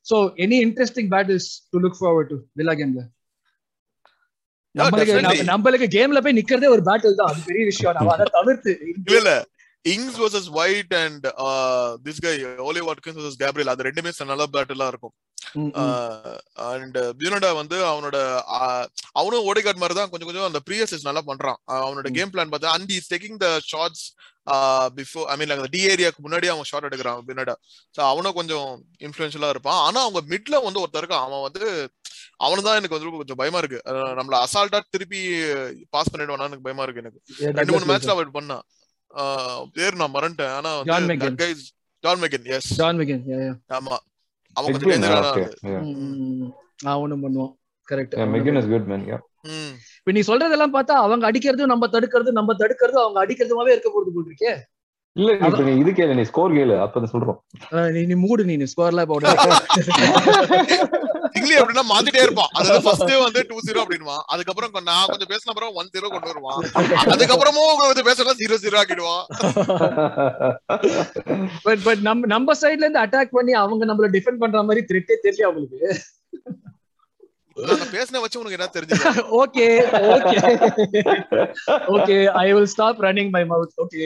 S1: So any interesting battles to look forward to Villa கேம்ல நம்மளுக்கு நம்மளுக்கு கேம்ல போய் நிக்கிறதே ஒரு பேட்டில் தான். அது பெரிய விஷயம். நம்ம அதை தவிர்த்து
S4: இல்ல. Ings versus White and this guy Ollie Watkins versus Gabriel அது ரெண்டுமே நல்ல பேட்டிலா இருக்கும். அண்ட் பியூனடா வந்து அவனோட ஆஹ், அவனும் ஓடிகார்ட் மாதிரி தான் கொஞ்சம் கொஞ்சம் அந்த ப்ரீயஸ் நல்லா பண்றான். அவனோட. கேம் பிளான் பார்த்தா and is taking the shots before I mean D ஏரியாக்கு முன்னாடி அவன் ஷார்ட் எடுக்கிறான் பியூனடா ஸோ அவனும் கொஞ்சம் இன்ஃபுளுன்ஷியலா இருப்பான். ஆனா அவங்க மிட்ல வந்து ஒருத்தர் இருக்கான். அவன் வந்து அவனு தான் எனக்கு வந்து கொஞ்சம் பயமா இருக்கு. நம்மள அசால்ட்டா திருப்பி பாஸ் பண்ணிடுவானா எனக்கு பயமா இருக்கு எனக்கு. ரெண்டு மூணு மேட்ச்ல அவன் பண்ணான். பேர் நான் மறந்துட்டேன். ஆனா guy is-
S1: John McGinn yes yeah, yeah.
S4: ஆமா. அவன் கொஞ்சம்
S3: Megin,
S4: டேஞ்சரான
S3: okay,
S4: ஆளு.
S3: yeah.
S1: ம், ம், ம். அவனும் பண்ணுவான். Correct
S3: Yeah, Megan is good man yeah.
S4: ம்.
S1: இப்ப நீ சொல்றதெல்லாம் பார்த்தா அவங்க அடிக்கிறதும் நம்ம தடுக்கிறது நம்ம தடுக்கிறது அவங்க அடிக்கிறதுமாவே இருக்க போறது போல் இருக்கே.
S3: இல்ல இப்ப நீ இது கேளு நீ ஸ்கோர் கேளு அப்பதான் சொல்றோம்.
S1: நீ மூடு நீ ஸ்கோர்லாம் போட [LAUGHS]
S4: இங்கிலி அப்படின்னா மாத்திட்டே இருப்பான் அதாவது ஃபர்ஸ்ட் வந்து டூ ஜீரோ அப்படின்வான் அதுக்கப்புறம் நான் கொஞ்சம் பேசின அப்புறம் ஒன் ஜீரோ கொண்டு வருவான் அதுக்கப்புறமும் கொஞ்சம் பேசினா ஜீரோ ஜீரோ ஆக்கிடுவான்
S1: பட் பட் நம்ம நம்ம சைடுல இருந்து அட்டாக் பண்ணி அவங்க நம்மள டிஃபெண்ட் பண்ற மாதிரி த்ரெட்டே தெரியல அவங்களுக்கு.
S4: பேசின வச்சு உனக்கு என்ன தெரிஞ்சது?
S1: Okay okay okay I will stop running my mouth okay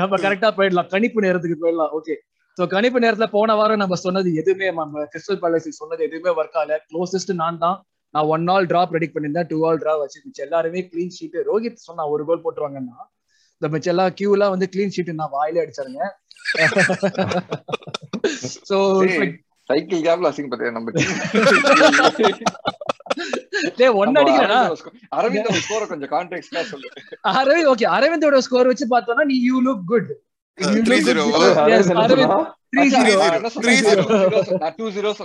S1: நம்ம கரெக்டா போயிடலாம். கணிப்பு நேரத்துக்கு போயிடலாம். ஓகே சோ கணிப்பு நேரத்துல போன வாரம் நம்ம சொன்னது எதுவுமே நம்ம கிறிஸ்டல் பேலஸ் சொன்னது எதுவுமே ஒர்க் ஆகல. க்ளோசஸ்ட் நான் தான். நான் ஒன் ஆல் டிரா ப்ரெடிக்ட் பண்ணியிருந்தேன். டூ ஆல் டிரா வச்சு எல்லாருமே க்ளீன் ஷீட் ரோஹித் சொன்னா ஒரு கோல் போட்டுருவாங்கன்னா இந்த மிச்சம் எல்லாம் கியூலாம் வந்து க்ளீன் ஷீட் நான் வாயிலே அடிச்சாருங்க. சோ [LAUGHS]
S2: சைக்கிள் கேப்ல அசிங்க பாத்தியா நம்ம [LAUGHS]
S1: டேய் ஒன்னு அடிக்கிறா?
S2: அரவிந்த் ஸ்கோர கொஞ்சம் கான்டெக்ட்ல சொல்லு.
S1: அரவிந்த் ஓகே அரவிந்தோட ஸ்கோர் வச்சு பார்த்தோம்னா நீ யூ லுக் குட்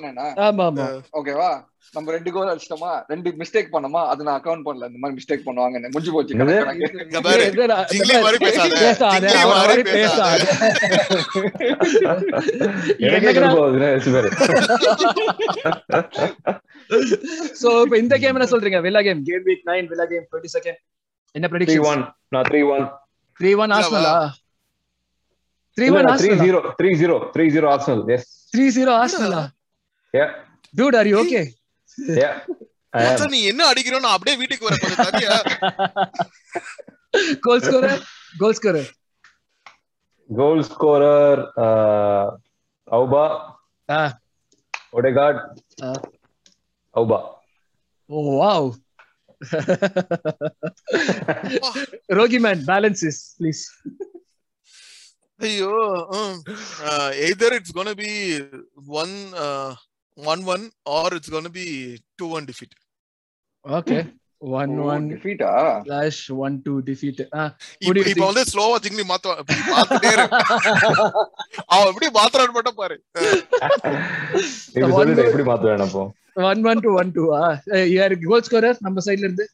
S2: நான். நான் ஓகேவா நம்ம ரெண்டு கோல் அடிச்சிட்டோமா? ரெண்டு மிஸ்டேக் பண்ணோமா? அது நான் அக்கவுண்ட் பண்ணல இந்த மாதிரி மிஸ்டேக் பண்ணுவாங்க முடிஞ்சு போச்சு [LAUGHS] [LAUGHS]
S1: இப்ப இந்த கேம் என்ன சொல்றீங்க? Villa game game week nine Villa game என்ன ப்ரெடிக்ஷன்
S3: ஒன் நான் three one
S1: three one ஆஸ்னலா three
S3: one
S1: three
S3: zero three zero three zero Arsenal yes
S1: three zero ஆஸ்னலா
S3: Yeah.
S1: Dude are you
S3: okay
S4: yeah நீ என்ன அடிக்கிறோம் அப்படியே வீட்டுக்கு
S1: goal scorer
S3: goal scorer goal
S1: scorer
S3: Auba
S1: Odegaard.
S3: Auba
S1: oh wow Rogi man balances please
S4: ஐயோ either it's gonna be one one one or it's gonna be two one defeat
S1: okay one one
S2: Defeat-ஆ?
S1: Slash one two defeat
S4: இப்ப வந்து ஸ்லோவா இப்படி பார்த்துட்டே இரு. [LAUGHS] அவன் எப்படி மாத்துறான்னு மட்டும் பாரு.
S3: எப்படி மாத்துவேன் அப்போ?
S1: One one to one two யார் கோல் ஸ்கோரர் நம்ம சைடுல இருந்து.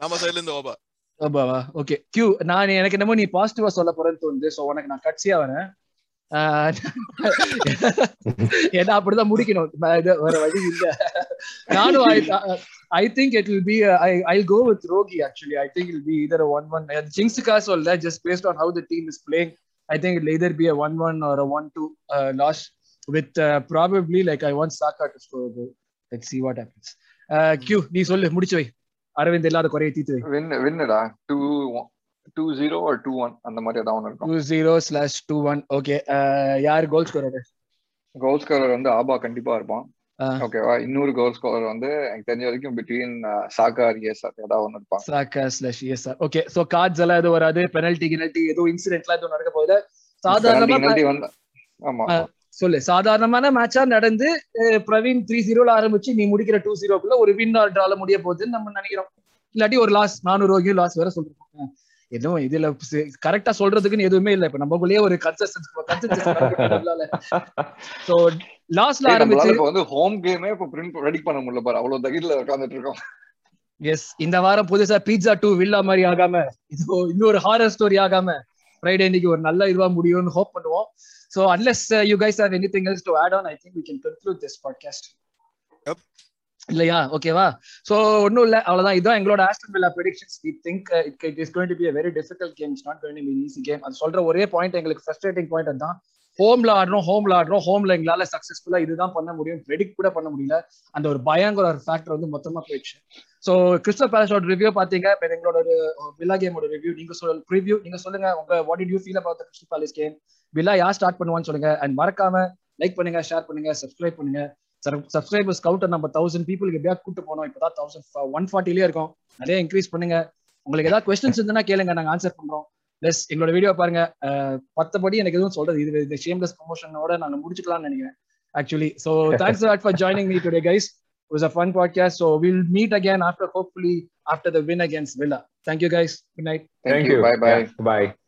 S4: நம்ம சைடுல இருந்து ஓபா.
S1: அப்பாவா? ஓகே கியூ நான் எனக்கு என்னமோ நீ பாசிட்டிவா சொல்ல போறேன்னு தோணுது. சோ உனக்கு நான் கட்சியா வரேன். ஏன்னா [LAUGHS] அப்படிதான் முடிக்கணும். வேற வழி இல்ல. நானும் I think it will be I go with Rogi actually I think I'll be either one one ஜிங்ஸுக்கா சொல்ல just based on how the team is playing I think it either be a one one ஒரு one two loss with probably like I want Saka to score let see what happens Q நீ சொல்லு. முடிச்சு வை. அரவிந்த் இல்லாத குறைய தீத்து
S2: win வின்னுடா. Two two zero two one அந்த மாதிரி ஏதாவது இருக்கும்.
S1: Two zero slash two one okay யார் கோல் ஸ்கோரர்
S2: கோல் ஸ்கோரர் வந்து ஆபா கண்டிப்பா இருப்பான். ஓகேவா இன்னொரு கோல் ஸ்கோரர் வந்து எனக்கு தெரிஞ்ச வரைக்கும் பிட்வீன் சாக்கா எஸ்ஆர் ஏதாவது ஒன்று இருப்பான்.
S1: Saka slash SR okay so cards எல்லாம் எதுவும் வராது. பெனல்டி கினல்டி எதுவும் இன்சிடென்ட்லாம் எதுவும் நடக்க போகுது. சாதாரணமா
S2: ஆமா.
S1: சொல்லு. சாதாரணமான மேட்சா நடந்து பிரவீன் த்ரீ ஜீரோல ஆரம்பிச்சு நீ முடிக்கிற டூ ஜீரோக்குள்ள ஒரு வின் ஆர் டிரால முடிய போகுதுன்னு நம்ம நினைக்கிறோம். இல்லாட்டி ஒரு லாஸ் நானூறு ரூபாய்க்கு லாஸ் வேற சொல்றோம் எதுவும் இதுல கரெக்டா சொல்றதுக்குன்னு எதுவுமே இல்ல. இப்ப நமக்குள்ளேயே ஒரு சோ லாஸ்ட்ல ஆரம்பிச்சு
S2: இப்ப வந்து ஹோம் கேமே இப்ப பிரிண்ட் ரெடி பண்ண முடியல பாரு. அவ்வளவு தகிரில உட்காந்துட்டு இருக்கோம்.
S1: எஸ் இந்த வாரம் புதுசா பீட்சா டூ வில்லா மாதிரி ஆகாம இது இன்னொரு ஹாரர் ஸ்டோரி ஆகாம ஃப்ரைடே இன்னைக்கு ஒரு நல்ல இதுவா முடியும்னு ஹோப் பண்ணுவோம். So unless you guys have anything else to add on I think we can conclude this podcast
S4: Yep.
S1: இல்லையா? ஓகேவா சோ ஒண்ணும் இல்ல. அவ்வளவுதான். இதுதான் எங்களோட Aston Villa predictions we think it is going to be a very difficult game it's not going to be easy game அது சொல்ற ஒரே பாயிண்ட் எங்களுக்கு ஃப்ரஸ்ட்ரேட்டிங் பாயிண்ட் அதான் ஹோம்ல ஆடுறோம் ஹோம்ல ஆடுறோம். ஹோம்ல எங்களால சக்சஸ்ஃபுல்லா இதுதான் பண்ண முடியும். ப்ரெடிக்ட் கூட பண்ண முடியல. அந்த ஒரு பயங்கர ஒரு ஃபேக்டர் வந்து மொத்தமா போயிடுச்சு. சோ கிறிஸ்டல் பேலஸோட ரிவ்யூ பாத்தீங்க. இப்ப எங்களோட ஒரு வில்லா கேமோட ரிவ்யூ நீங்க சொல்ல ப்ரிவ்யூ நீங்க சொல்லுங்க. உங்க what did you feel about Crystal Palace game Villa யார் ஸ்டார்ட் பண்ணுவான்னு சொல்லுங்க. அண்ட் மறக்காம லைக் பண்ணுங்க ஷேர் பண்ணுங்க சப்ஸ்கிரைப் பண்ணுங்க. சப்ஸ்கிரைபர்ஸ் கவுண்டர் நம்ம தௌசண்ட் பீப்புளுக்கு எப்படியா கூட்டு போனோம் இப்பதான் தௌசண்ட் ஒன் ஃபார்ட்டிலே இருக்கும். நிறைய இன்க்ரீஸ் பண்ணுங்க. உங்களுக்கு ஏதாவது கொஸ்டின்ஸ் இருந்ததுன்னா கேளுங்க. நாங்க ஆன்சர் பண்றோம். பிளஸ் எங்களோட வீடியோ பாருங்க அஹ், மத்தபடி எனக்கு எதுவும் சொல்றது இது இந்த ஷேம்லெஸ் ப்ரமோஷனோட நாங்க முடிச்சுக்கலாம்னு நினைக்கிறேன் actually so thanks lot for joining me today guys It was a fun podcast. So we'll meet again after, hopefully, after the win against Villa. Thank you, guys. Good night.
S2: Thank you.